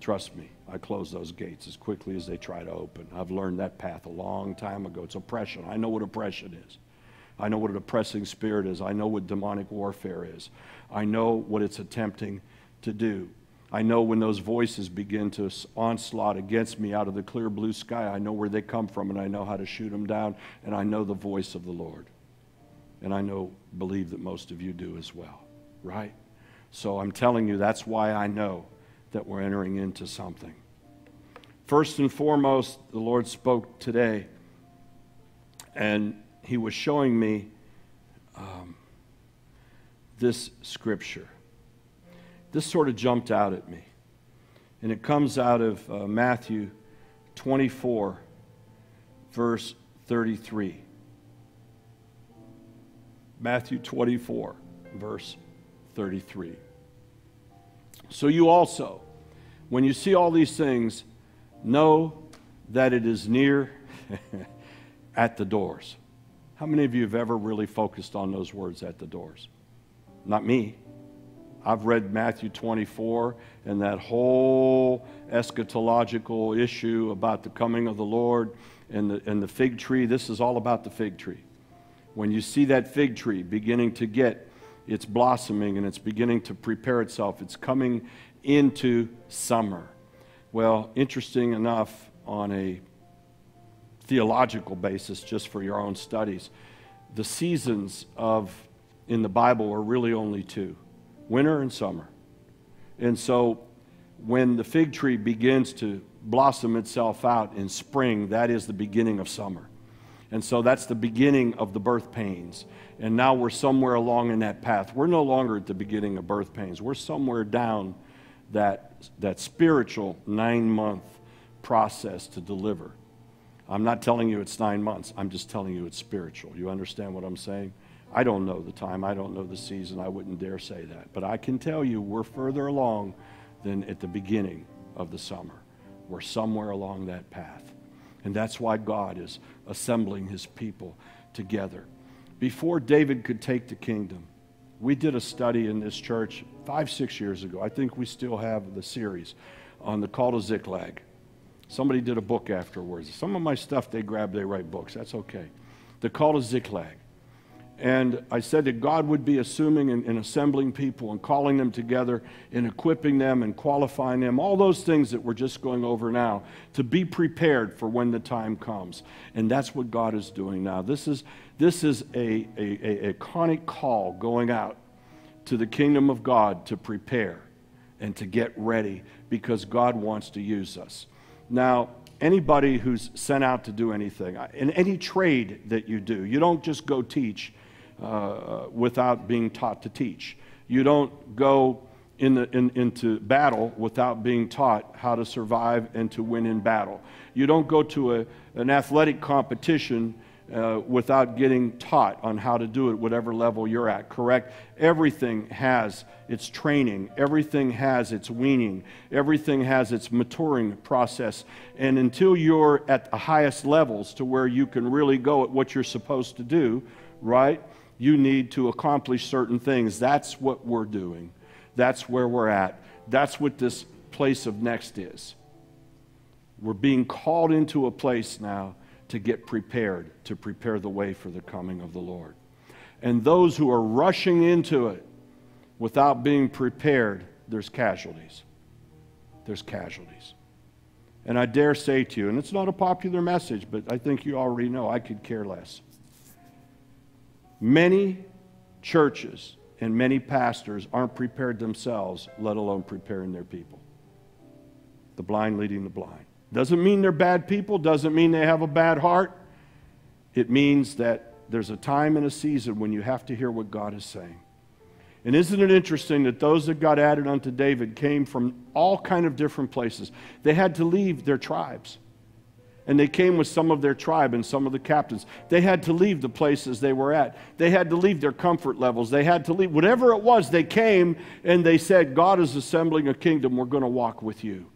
Trust me, I close those gates as quickly as they try to open. I've learned that path a long time ago. It's oppression. I know what oppression is. I know what an oppressing spirit is. I know what demonic warfare is. I know what it's attempting to do. I know when those voices begin to onslaught against me out of the clear blue sky, I know where they come from and I know how to shoot them down, and I know the voice of the Lord. And I know, believe that most of you do as well, right? So I'm telling you, that's why I know that we're entering into something. First and foremost, the Lord spoke today, and He was showing me. Um, this scripture. This sort of jumped out at me. And it comes out of uh, Matthew 24 verse 33. Matthew 24, verse 33. So you also, when you see all these things, know that it is near at the doors. How many of you have ever really focused on those words at the doors? Not me. I've read Matthew 24 and that whole eschatological issue about the coming of the Lord and the, and the fig tree. This is all about the fig tree. When you see that fig tree beginning to get it's blossoming and it's beginning to prepare itself, it's coming into summer. Well, interesting enough, on a theological basis, just for your own studies, the seasons of in the Bible are really only two winter and summer. And so when the fig tree begins to blossom itself out in spring, that is the beginning of summer. And so that's the beginning of the birth pains. And now we're somewhere along in that path. We're no longer at the beginning of birth pains. We're somewhere down that, that spiritual nine month process to deliver. I'm not telling you it's nine months. I'm just telling you it's spiritual. You understand what I'm saying? I don't know the time. I don't know the season. I wouldn't dare say that. But I can tell you we're further along than at the beginning of the summer. We're somewhere along that path. And that's why God is assembling his people together. Before David could take the kingdom, we did a study in this church five, six years ago. I think we still have the series on the call to Ziklag. Somebody did a book afterwards. Some of my stuff they grab, they write books. That's okay. The call to Ziklag. And I said that God would be assuming and, and, assembling people and calling them together and equipping them and qualifying them, all those things that we're just going over now, to be prepared for when the time comes. And that's what God is doing now. This is, this is a, a, a, iconic call going out to the kingdom of God to prepare and to get ready because God wants to use us. Now, anybody who's sent out to do anything, in any trade that you do, you don't just go teach uh, without being taught to teach. You don't go in the, in, into battle without being taught how to survive and to win in battle. You don't go to a, an athletic competition uh, without getting taught on how to do it, whatever level you're at, correct? Everything has its training, everything has its weaning, everything has its maturing process. And until you're at the highest levels to where you can really go at what you're supposed to do, right? You need to accomplish certain things. That's what we're doing. That's where we're at. That's what this place of next is. We're being called into a place now to get prepared, to prepare the way for the coming of the Lord. And those who are rushing into it without being prepared, there's casualties. There's casualties. And I dare say to you, and it's not a popular message, but I think you already know, I could care less. Many churches and many pastors aren't prepared themselves, let alone preparing their people. The blind leading the blind. Doesn't mean they're bad people, doesn't mean they have a bad heart. It means that there's a time and a season when you have to hear what God is saying. And isn't it interesting that those that got added unto David came from all kind of different places? They had to leave their tribes and they came with some of their tribe and some of the captains. They had to leave the places they were at. They had to leave their comfort levels. They had to leave whatever it was. They came and they said, God is assembling a kingdom. We're going to walk with you.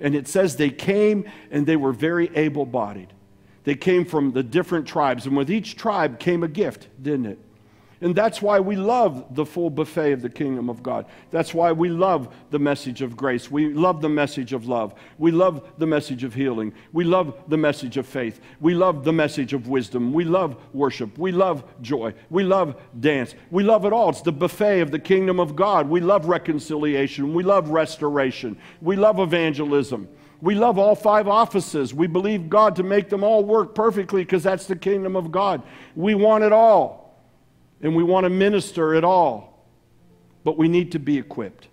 And it says they came and they were very able bodied. They came from the different tribes, and with each tribe came a gift, didn't it? And that's why we love the full buffet of the kingdom of God. That's why we love the message of grace. We love the message of love. We love the message of healing. We love the message of faith. We love the message of wisdom. We love worship. We love joy. We love dance. We love it all. It's the buffet of the kingdom of God. We love reconciliation. We love restoration. We love evangelism. We love all five offices. We believe God to make them all work perfectly because that's the kingdom of God. We want it all and we want to minister at all, but we need to be equipped.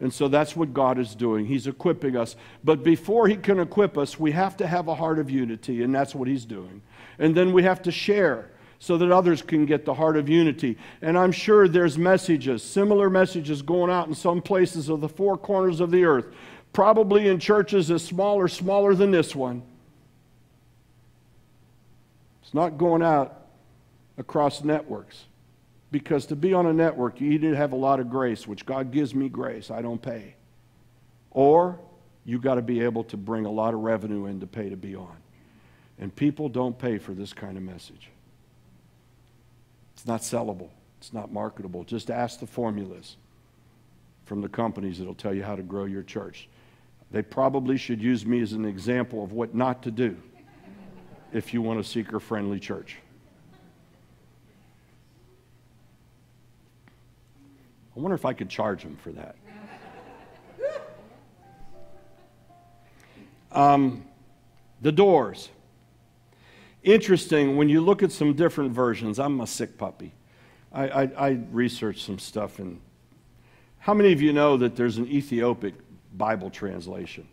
And so that's what God is doing. He's equipping us. But before He can equip us, we have to have a heart of unity, and that's what He's doing. And then we have to share so that others can get the heart of unity. And I'm sure there's messages, similar messages going out in some places of the four corners of the earth, probably in churches as small or smaller than this one It's not going out across networks. Because to be on a network, you to have a lot of grace, which God gives me grace. I don't pay. Or you got to be able to bring a lot of revenue in to pay to be on. And people don't pay for this kind of message. It's not sellable, it's not marketable. Just ask the formulas from the companies that'll tell you how to grow your church. They probably should use me as an example of what not to do if you want a seeker friendly church. I wonder if I could charge them for that. Um, the doors. Interesting, when you look at some different versions, I'm a sick puppy. I, I, I researched some stuff, and how many of you know that there's an Ethiopic Bible translation?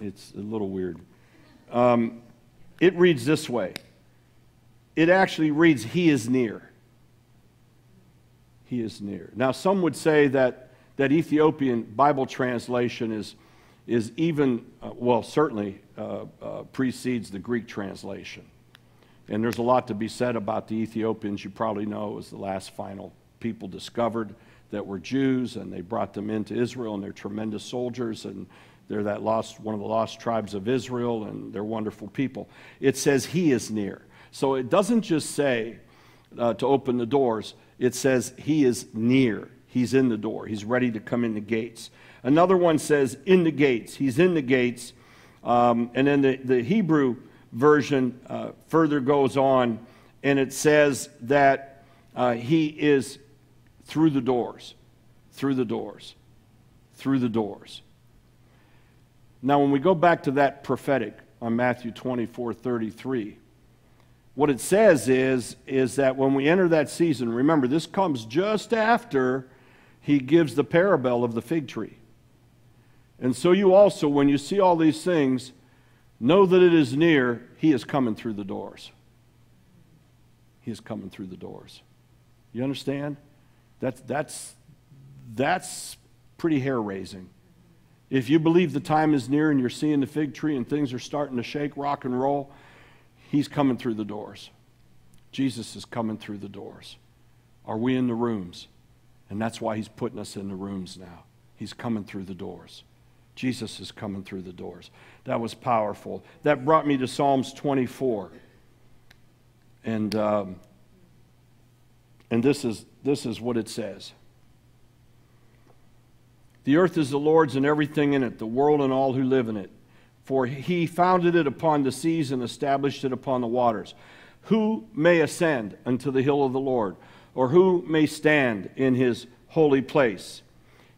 It's a little weird. Um, it reads this way it actually reads, He is near. He is near. Now, some would say that that Ethiopian Bible translation is is even, uh, well, certainly uh, uh, precedes the Greek translation. And there's a lot to be said about the Ethiopians. You probably know it was the last final people discovered that were Jews, and they brought them into Israel, and they're tremendous soldiers, and they're that lost, one of the lost tribes of Israel, and they're wonderful people. It says he is near. So it doesn't just say uh, to open the doors, it says he is near. He's in the door. He's ready to come in the gates. Another one says, in the gates. He's in the gates. Um, and then the, the Hebrew version uh, further goes on, and it says that uh, he is through the doors, through the doors, through the doors. Now, when we go back to that prophetic on Matthew 24 33, what it says is, is that when we enter that season, remember, this comes just after he gives the parable of the fig tree. And so you also, when you see all these things, know that it is near. He is coming through the doors. He is coming through the doors. You understand? That's, that's, that's pretty hair raising. If you believe the time is near and you're seeing the fig tree and things are starting to shake, rock, and roll, He's coming through the doors. Jesus is coming through the doors. Are we in the rooms? And that's why He's putting us in the rooms now. He's coming through the doors. Jesus is coming through the doors. That was powerful. That brought me to Psalms 24. And, um, and this, is, this is what it says The earth is the Lord's and everything in it, the world and all who live in it. For he founded it upon the seas and established it upon the waters. Who may ascend unto the hill of the Lord? Or who may stand in his holy place?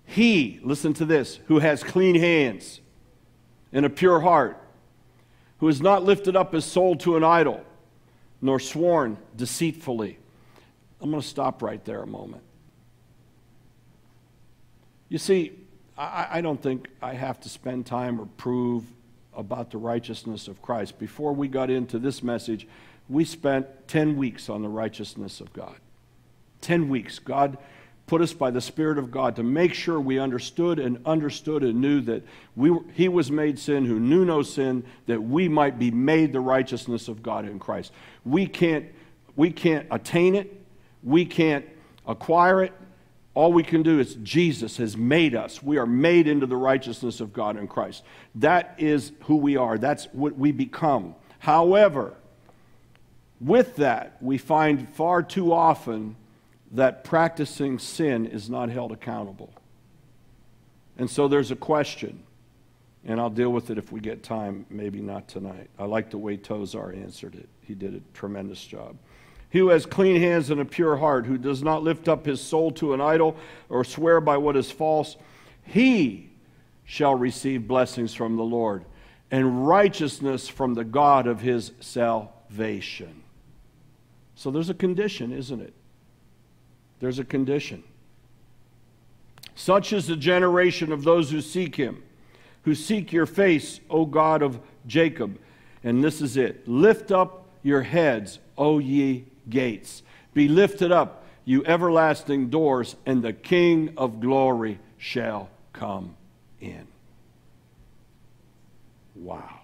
He, listen to this, who has clean hands and a pure heart, who has not lifted up his soul to an idol, nor sworn deceitfully. I'm going to stop right there a moment. You see, I, I, don't think I have to spend time or prove about the righteousness of Christ. Before we got into this message, we spent 10 weeks on the righteousness of God. 10 weeks. God put us by the Spirit of God to make sure we understood and understood and knew that we were, He was made sin who knew no sin, that we might be made the righteousness of God in Christ. We can't, we can't attain it, we can't acquire it. All we can do is Jesus has made us. We are made into the righteousness of God in Christ. That is who we are, that's what we become. However, with that, we find far too often that practicing sin is not held accountable. And so there's a question, and I'll deal with it if we get time, maybe not tonight. I like the way Tozer answered it. He did a tremendous job. He who has clean hands and a pure heart, who does not lift up his soul to an idol or swear by what is false, he shall receive blessings from the Lord and righteousness from the God of his salvation. So there's a condition, isn't it? There's a condition. Such is the generation of those who seek him, who seek your face, O God of Jacob. And this is it Lift up your heads, O ye gates. Be lifted up, you everlasting doors, and the King of glory shall come in. Wow.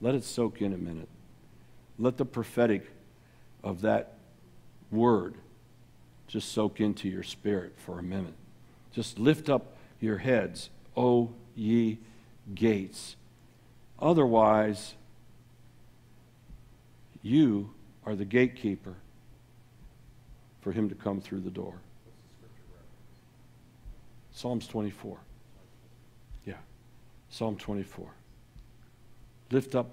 Let it soak in a minute. let the prophetic of that word just soak into your spirit for a minute. Just lift up your heads, O ye gates. Otherwise, you are the gatekeeper for him to come through the door. Psalms 24. Yeah. Psalm 24. Lift up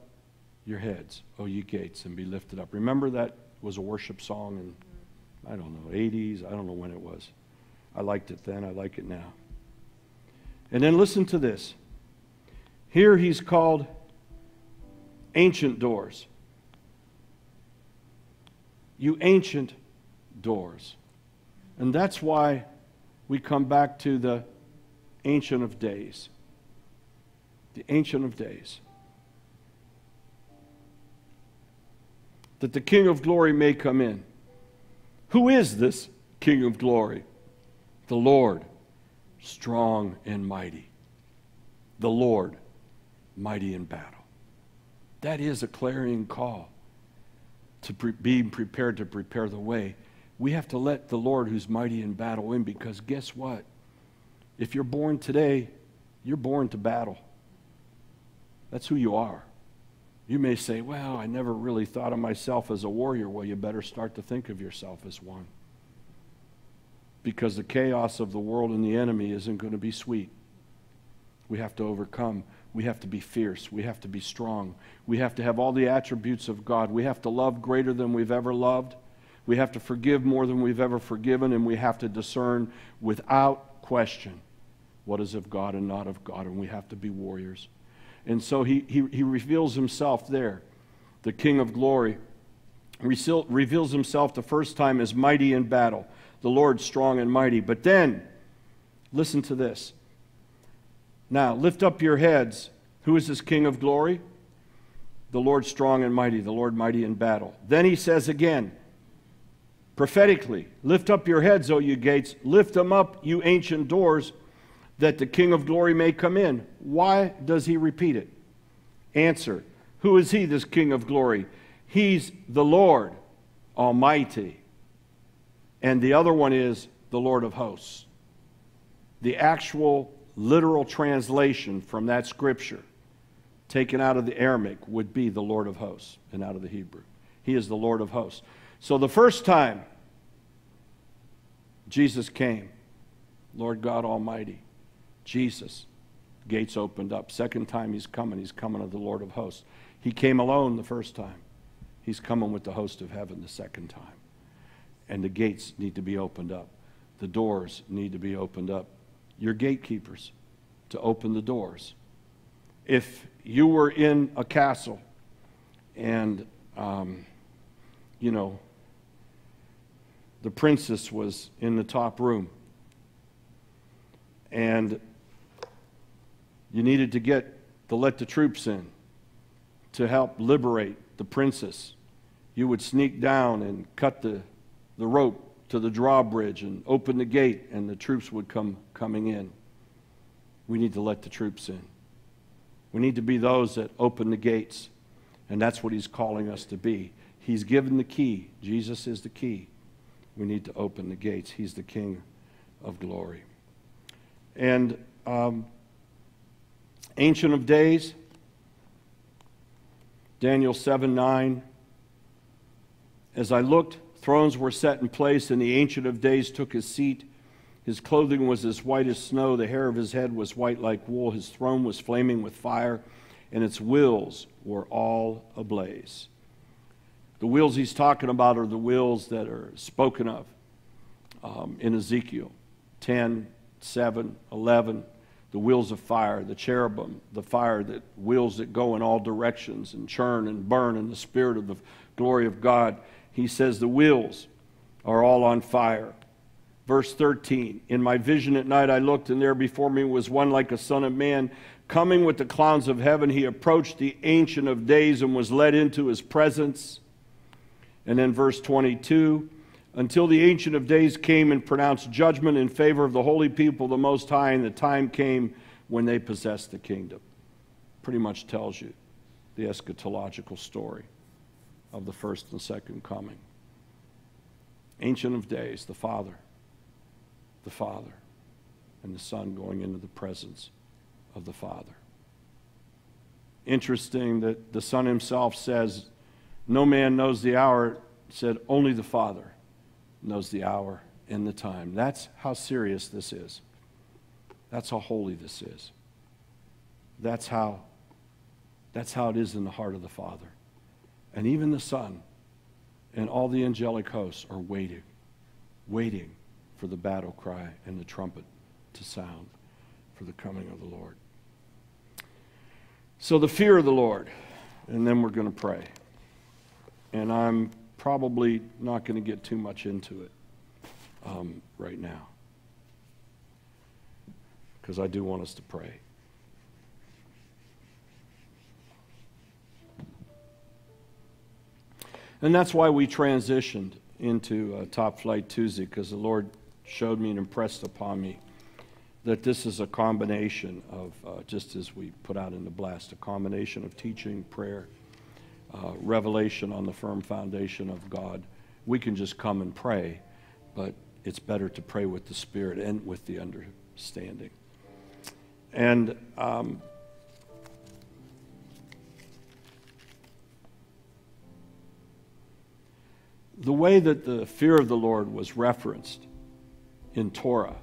your heads, O ye gates, and be lifted up. Remember that was a worship song in, I don't know, 80s? I don't know when it was. I liked it then, I like it now. And then listen to this. Here he's called ancient doors. You ancient doors. And that's why we come back to the Ancient of Days. The Ancient of Days. That the King of Glory may come in. Who is this King of Glory? The Lord, strong and mighty. The Lord, mighty in battle. That is a clarion call to pre- be prepared to prepare the way. We have to let the Lord, who's mighty in battle, in because guess what? If you're born today, you're born to battle. That's who you are. You may say, Well, I never really thought of myself as a warrior. Well, you better start to think of yourself as one. Because the chaos of the world and the enemy isn't going to be sweet. We have to overcome. We have to be fierce. We have to be strong. We have to have all the attributes of God. We have to love greater than we've ever loved. We have to forgive more than we've ever forgiven. And we have to discern without question what is of God and not of God. And we have to be warriors. And so he, he, he reveals himself there, the King of glory. Reveals himself the first time as mighty in battle, the Lord strong and mighty. But then, listen to this. Now, lift up your heads. Who is this King of glory? The Lord strong and mighty, the Lord mighty in battle. Then he says again, prophetically, Lift up your heads, O you gates, lift them up, you ancient doors, that the King of glory may come in. Why does he repeat it? Answer Who is he, this King of glory? He's the Lord Almighty. And the other one is the Lord of hosts. The actual literal translation from that scripture, taken out of the Aramaic, would be the Lord of hosts and out of the Hebrew. He is the Lord of hosts. So the first time Jesus came, Lord God Almighty, Jesus, gates opened up. Second time he's coming, he's coming of the Lord of hosts. He came alone the first time. He's coming with the host of heaven the second time. And the gates need to be opened up. The doors need to be opened up your gatekeepers to open the doors. If you were in a castle and, um, you know, the princess was in the top room and you needed to get to let the troops in to help liberate the princess, you would sneak down and cut the, the rope to the drawbridge and open the gate, and the troops would come coming in. We need to let the troops in. We need to be those that open the gates, and that's what he's calling us to be. He's given the key. Jesus is the key. We need to open the gates. He's the King of glory. And um, Ancient of Days, Daniel 7 9. As I looked, Thrones were set in place, and the Ancient of Days took his seat. His clothing was as white as snow, the hair of his head was white like wool, his throne was flaming with fire, and its wheels were all ablaze. The wheels he's talking about are the wheels that are spoken of um, in Ezekiel 10, 7, 11. The wheels of fire, the cherubim, the fire that wheels that go in all directions and churn and burn in the spirit of the glory of God he says the wheels are all on fire. Verse 13 In my vision at night I looked, and there before me was one like a son of man. Coming with the clouds of heaven, he approached the Ancient of Days and was led into his presence. And then verse 22 Until the Ancient of Days came and pronounced judgment in favor of the holy people, the Most High, and the time came when they possessed the kingdom. Pretty much tells you the eschatological story. Of the first and second coming. Ancient of Days, the Father, the Father, and the Son going into the presence of the Father. Interesting that the Son himself says, No man knows the hour, said, Only the Father knows the hour and the time. That's how serious this is. That's how holy this is. That's how, that's how it is in the heart of the Father. And even the Son and all the angelic hosts are waiting, waiting for the battle cry and the trumpet to sound for the coming of the Lord. So, the fear of the Lord, and then we're going to pray. And I'm probably not going to get too much into it um, right now because I do want us to pray. And that's why we transitioned into uh, Top Flight Tuesday, because the Lord showed me and impressed upon me that this is a combination of, uh, just as we put out in the blast, a combination of teaching, prayer, uh, revelation on the firm foundation of God. We can just come and pray, but it's better to pray with the Spirit and with the understanding. And um, the way that the fear of the Lord was referenced in Torah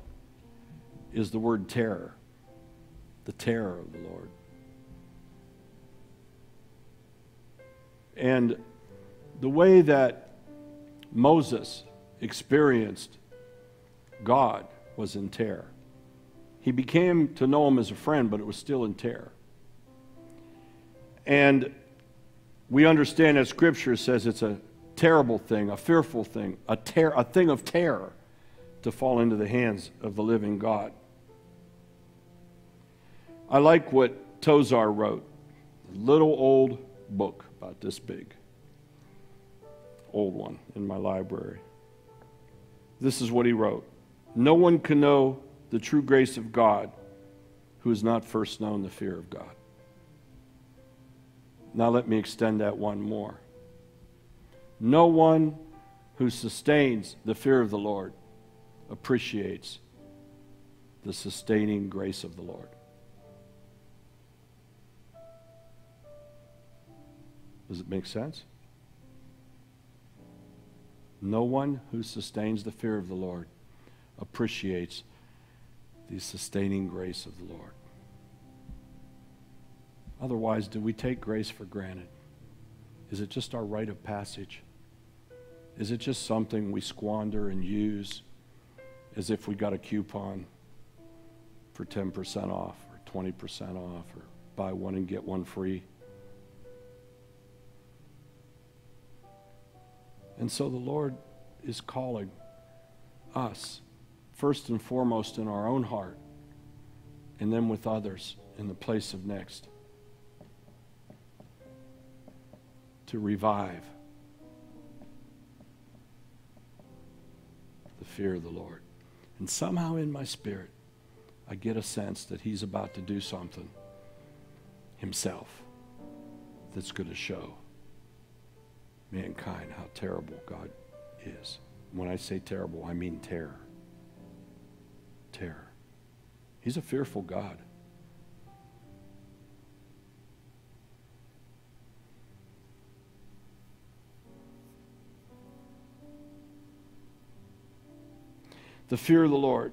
is the word terror, the terror of the Lord. And the way that Moses experienced God was in terror. He became to know him as a friend, but it was still in terror. And we understand that Scripture says it's a terrible thing, a fearful thing, a, ter- a thing of terror to fall into the hands of the living God. I like what Tozer wrote, a little old book about this big, old one in my library. This is what he wrote No one can know the true grace of God who has not first known the fear of God. Now, let me extend that one more. No one who sustains the fear of the Lord appreciates the sustaining grace of the Lord. Does it make sense? No one who sustains the fear of the Lord appreciates the sustaining grace of the Lord. Otherwise, do we take grace for granted? Is it just our rite of passage? Is it just something we squander and use as if we got a coupon for 10% off or 20% off or buy one and get one free? And so the Lord is calling us, first and foremost in our own heart, and then with others in the place of next, to revive fear of the Lord. And somehow in my spirit, I get a sense that He's about to do something Himself that's going to show mankind how terrible God is. When I say terrible, I mean terror. Terror. He's a fearful God. The fear of the Lord.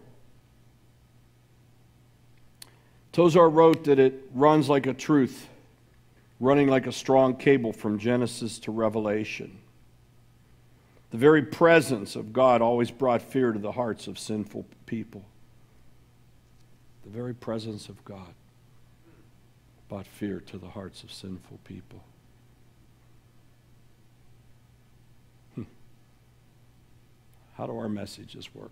Tozer wrote that it runs like a truth running like a strong cable from Genesis to Revelation. The very presence of God always brought fear to the hearts of sinful people. The very presence of God brought fear to the hearts of sinful people. Hmm. How do our messages work?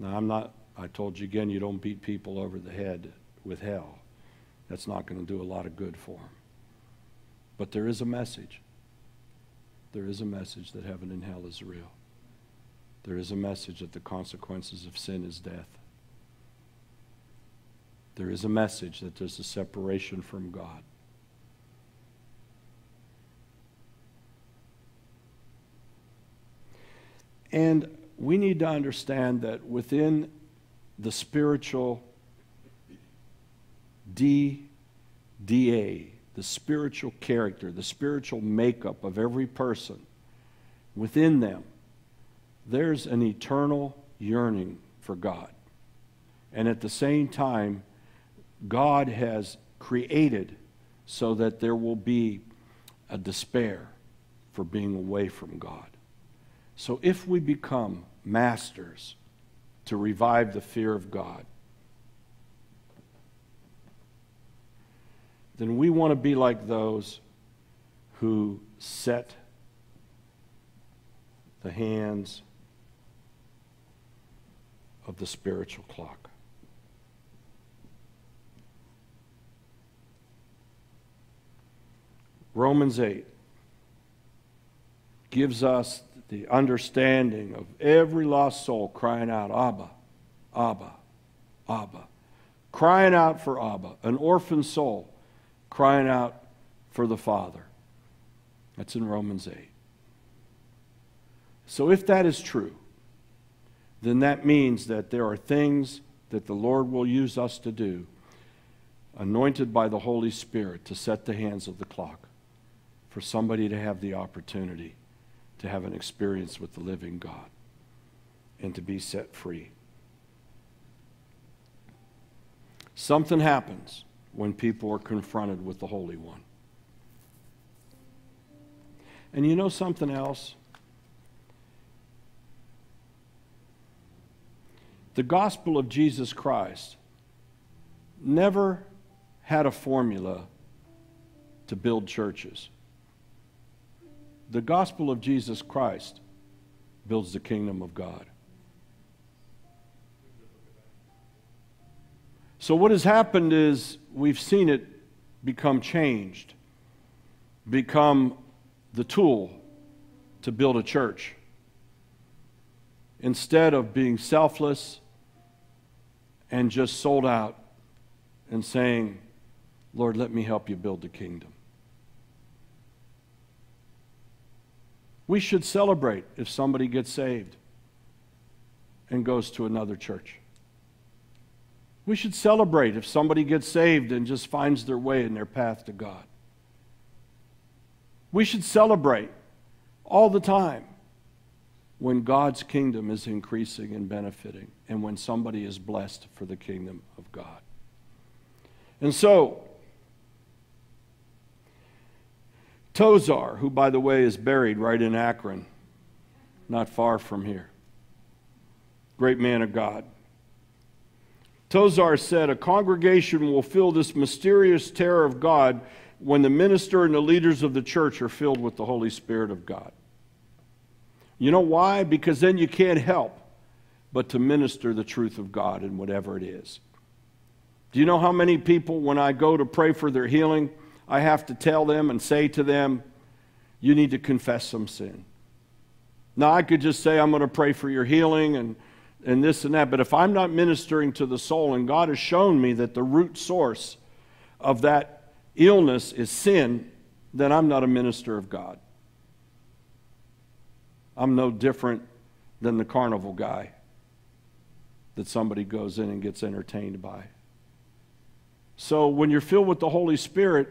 Now, I'm not, I told you again, you don't beat people over the head with hell. That's not going to do a lot of good for them. But there is a message. There is a message that heaven and hell is real. There is a message that the consequences of sin is death. There is a message that there's a separation from God. And we need to understand that within the spiritual D, DA, the spiritual character, the spiritual makeup of every person, within them, there's an eternal yearning for God. And at the same time, God has created so that there will be a despair for being away from God. So if we become masters to revive the fear of God, then we want to be like those who set the hands of the spiritual clock. Romans 8 gives us the understanding of every lost soul crying out, Abba, Abba, Abba. Crying out for Abba, an orphan soul crying out for the Father. That's in Romans 8. So if that is true, then that means that there are things that the Lord will use us to do, anointed by the Holy Spirit, to set the hands of the clock for somebody to have the opportunity to have an experience with the living God and to be set free. Something happens when people are confronted with the Holy One. And you know something else? The gospel of Jesus Christ never had a formula to build churches. The gospel of Jesus Christ builds the kingdom of God. So, what has happened is we've seen it become changed, become the tool to build a church. Instead of being selfless and just sold out and saying, Lord, let me help you build the kingdom. We should celebrate if somebody gets saved and goes to another church. We should celebrate if somebody gets saved and just finds their way in their path to God. We should celebrate all the time when God's kingdom is increasing and benefiting and when somebody is blessed for the kingdom of God. And so, Tozer, who, by the way, is buried right in Akron, not far from here. Great man of God. Tozer said, A congregation will feel this mysterious terror of God when the minister and the leaders of the church are filled with the Holy Spirit of God. You know why? Because then you can't help but to minister the truth of God in whatever it is. Do you know how many people, when I go to pray for their healing, I have to tell them and say to them, you need to confess some sin. Now, I could just say, I'm going to pray for your healing and, and this and that, but if I'm not ministering to the soul, and God has shown me that the root source of that illness is sin, then I'm not a minister of God. I'm no different than the carnival guy that somebody goes in and gets entertained by. So when you're filled with the Holy Spirit,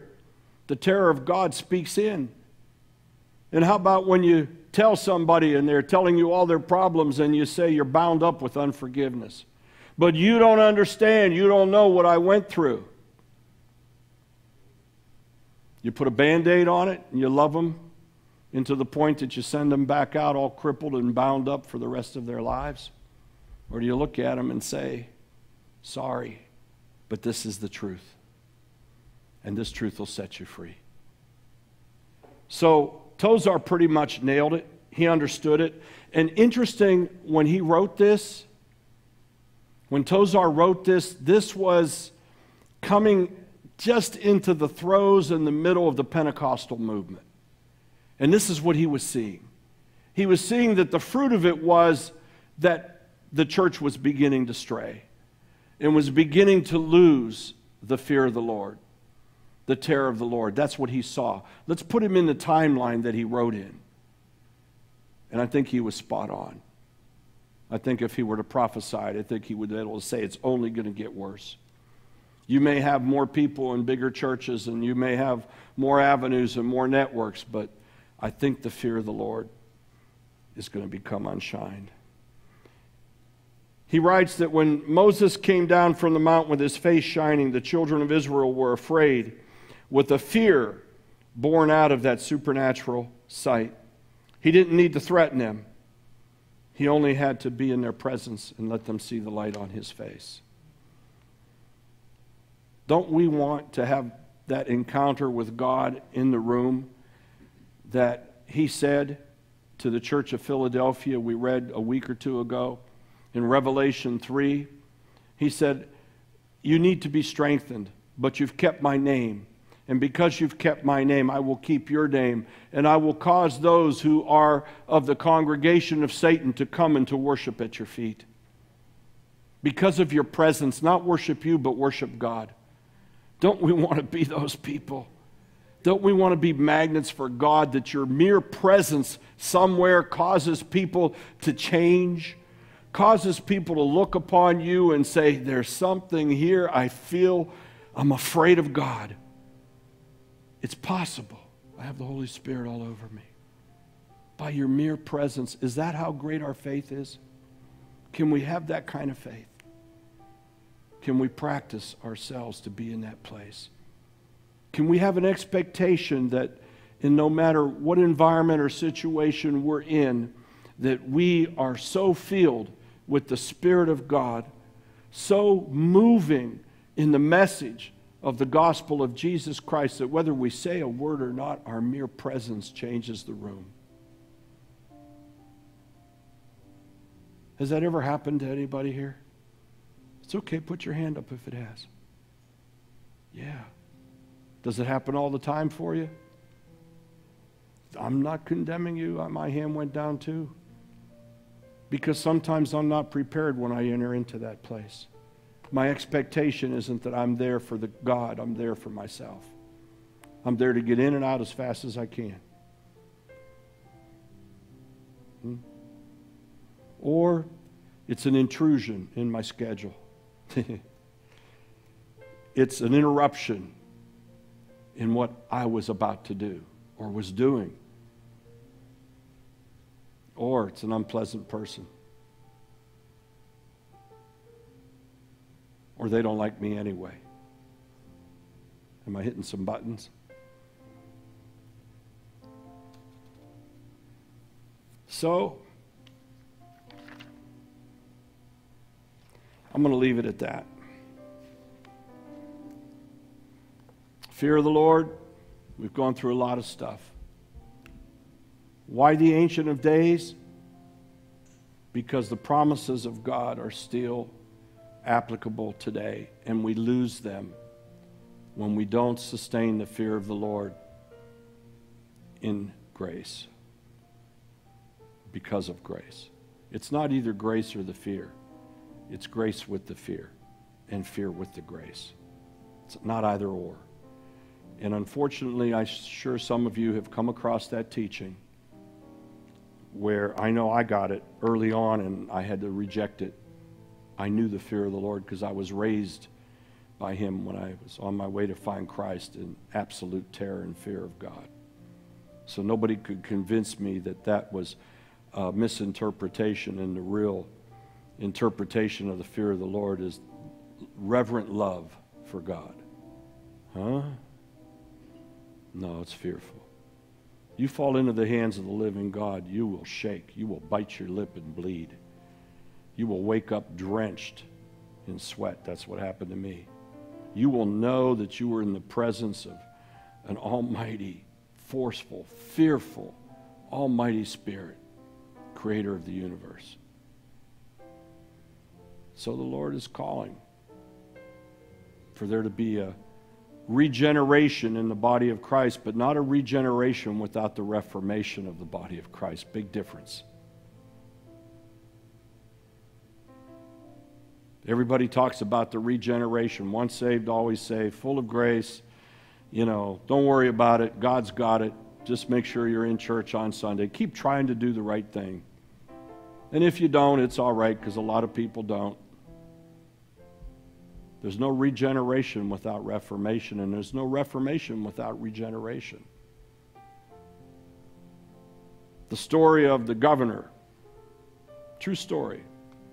the terror of God speaks in. And how about when you tell somebody and they're telling you all their problems and you say you're bound up with unforgiveness? But you don't understand, you don't know what I went through. You put a band aid on it and you love them into the point that you send them back out all crippled and bound up for the rest of their lives? Or do you look at them and say, Sorry, but this is the truth? And this truth will set you free. So Tozer pretty much nailed it. He understood it. And interesting, when he wrote this, when Tozer wrote this, this was coming just into the throes in the middle of the Pentecostal movement. And this is what he was seeing. He was seeing that the fruit of it was that the church was beginning to stray and was beginning to lose the fear of the Lord the terror of the Lord. That's what he saw. Let's put him in the timeline that he wrote in. And I think he was spot on. I think if he were to prophesy it, I think he would be able to say it's only going to get worse. You may have more people in bigger churches and you may have more avenues and more networks, but I think the fear of the Lord is going to become unshined. He writes that when Moses came down from the mount with his face shining, the children of Israel were afraid with a fear born out of that supernatural sight. He didn't need to threaten them, he only had to be in their presence and let them see the light on his face. Don't we want to have that encounter with God in the room that he said to the church of Philadelphia, we read a week or two ago in Revelation 3? He said, You need to be strengthened, but you've kept my name and because you've kept my name, I will keep your name. And I will cause those who are of the congregation of Satan to come and to worship at your feet. Because of your presence, not worship you, but worship God. Don't we want to be those people? Don't we want to be magnets for God that your mere presence somewhere causes people to change, causes people to look upon you and say, There's something here. I feel I'm afraid of God. It's possible. I have the Holy Spirit all over me. By your mere presence. Is that how great our faith is? Can we have that kind of faith? Can we practice ourselves to be in that place? Can we have an expectation that in no matter what environment or situation we're in, that we are so filled with the Spirit of God, so moving in the message of the gospel of Jesus Christ that whether we say a word or not, our mere presence changes the room. Has that ever happened to anybody here? It's okay, put your hand up if it has. Yeah. Does it happen all the time for you? I'm not condemning you. Uh, my hand went down too. Because sometimes I'm not prepared when I enter into that place. My expectation isn't that I'm there for the God, I'm there for myself. I'm there to get in and out as fast as I can. Hmm? Or it's an intrusion in my schedule. it's an interruption in what I was about to do or was doing. Or it's an unpleasant person. Or they don't like me anyway. Am I hitting some buttons? So, I'm going to leave it at that. Fear of the Lord, we've gone through a lot of stuff. Why the Ancient of Days? Because the promises of God are still applicable today, and we lose them when we don't sustain the fear of the Lord in grace because of grace. It's not either grace or the fear, it's grace with the fear and fear with the grace. It's not either or. And unfortunately, I'm sure some of you have come across that teaching where I know I got it early on and I had to reject it I knew the fear of the Lord because I was raised by Him when I was on my way to find Christ in absolute terror and fear of God. So nobody could convince me that that was a misinterpretation, and the real interpretation of the fear of the Lord is reverent love for God. Huh? No, it's fearful. You fall into the hands of the living God, you will shake. You will bite your lip and bleed. You will wake up drenched in sweat. That's what happened to me. You will know that you were in the presence of an almighty, forceful, fearful, almighty spirit, creator of the universe. So the Lord is calling for there to be a regeneration in the body of Christ, but not a regeneration without the reformation of the body of Christ. Big difference. Everybody talks about the regeneration once saved, always saved, full of grace. You know, don't worry about it. God's got it. Just make sure you're in church on Sunday. Keep trying to do the right thing. And if you don't, it's all right because a lot of people don't. There's no regeneration without reformation, and there's no reformation without regeneration. The story of the governor, true story.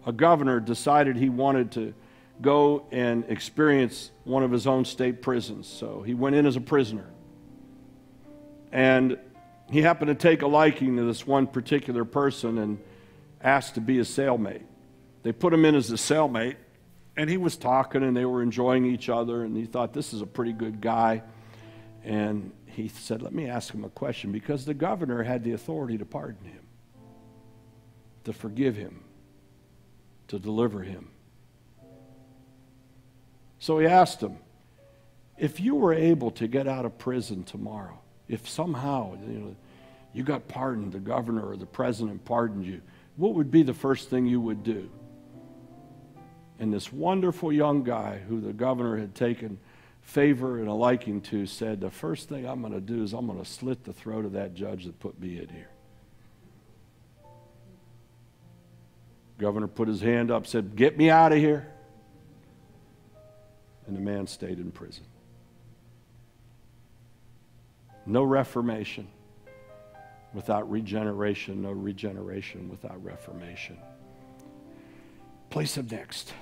A governor decided he wanted to go and experience one of his own state prisons, so he went in as a prisoner. And he happened to take a liking to this one particular person and asked to be his cellmate. They put him in as a cellmate, and he was talking, and they were enjoying each other, and he thought, This is a pretty good guy. And he said, Let me ask him a question, because the governor had the authority to pardon him, to forgive him, to deliver him. So he asked him, If you were able to get out of prison tomorrow, if somehow you, know, you got pardoned, the governor or the president pardoned you, what would be the first thing you would do? And this wonderful young guy who the governor had taken favor and a liking to said, The first thing I'm going to do is I'm going to slit the throat of that judge that put me in here. Governor put his hand up, said, Get me out of here. And the man stayed in prison. No reformation without regeneration, no regeneration without reformation. Place of next.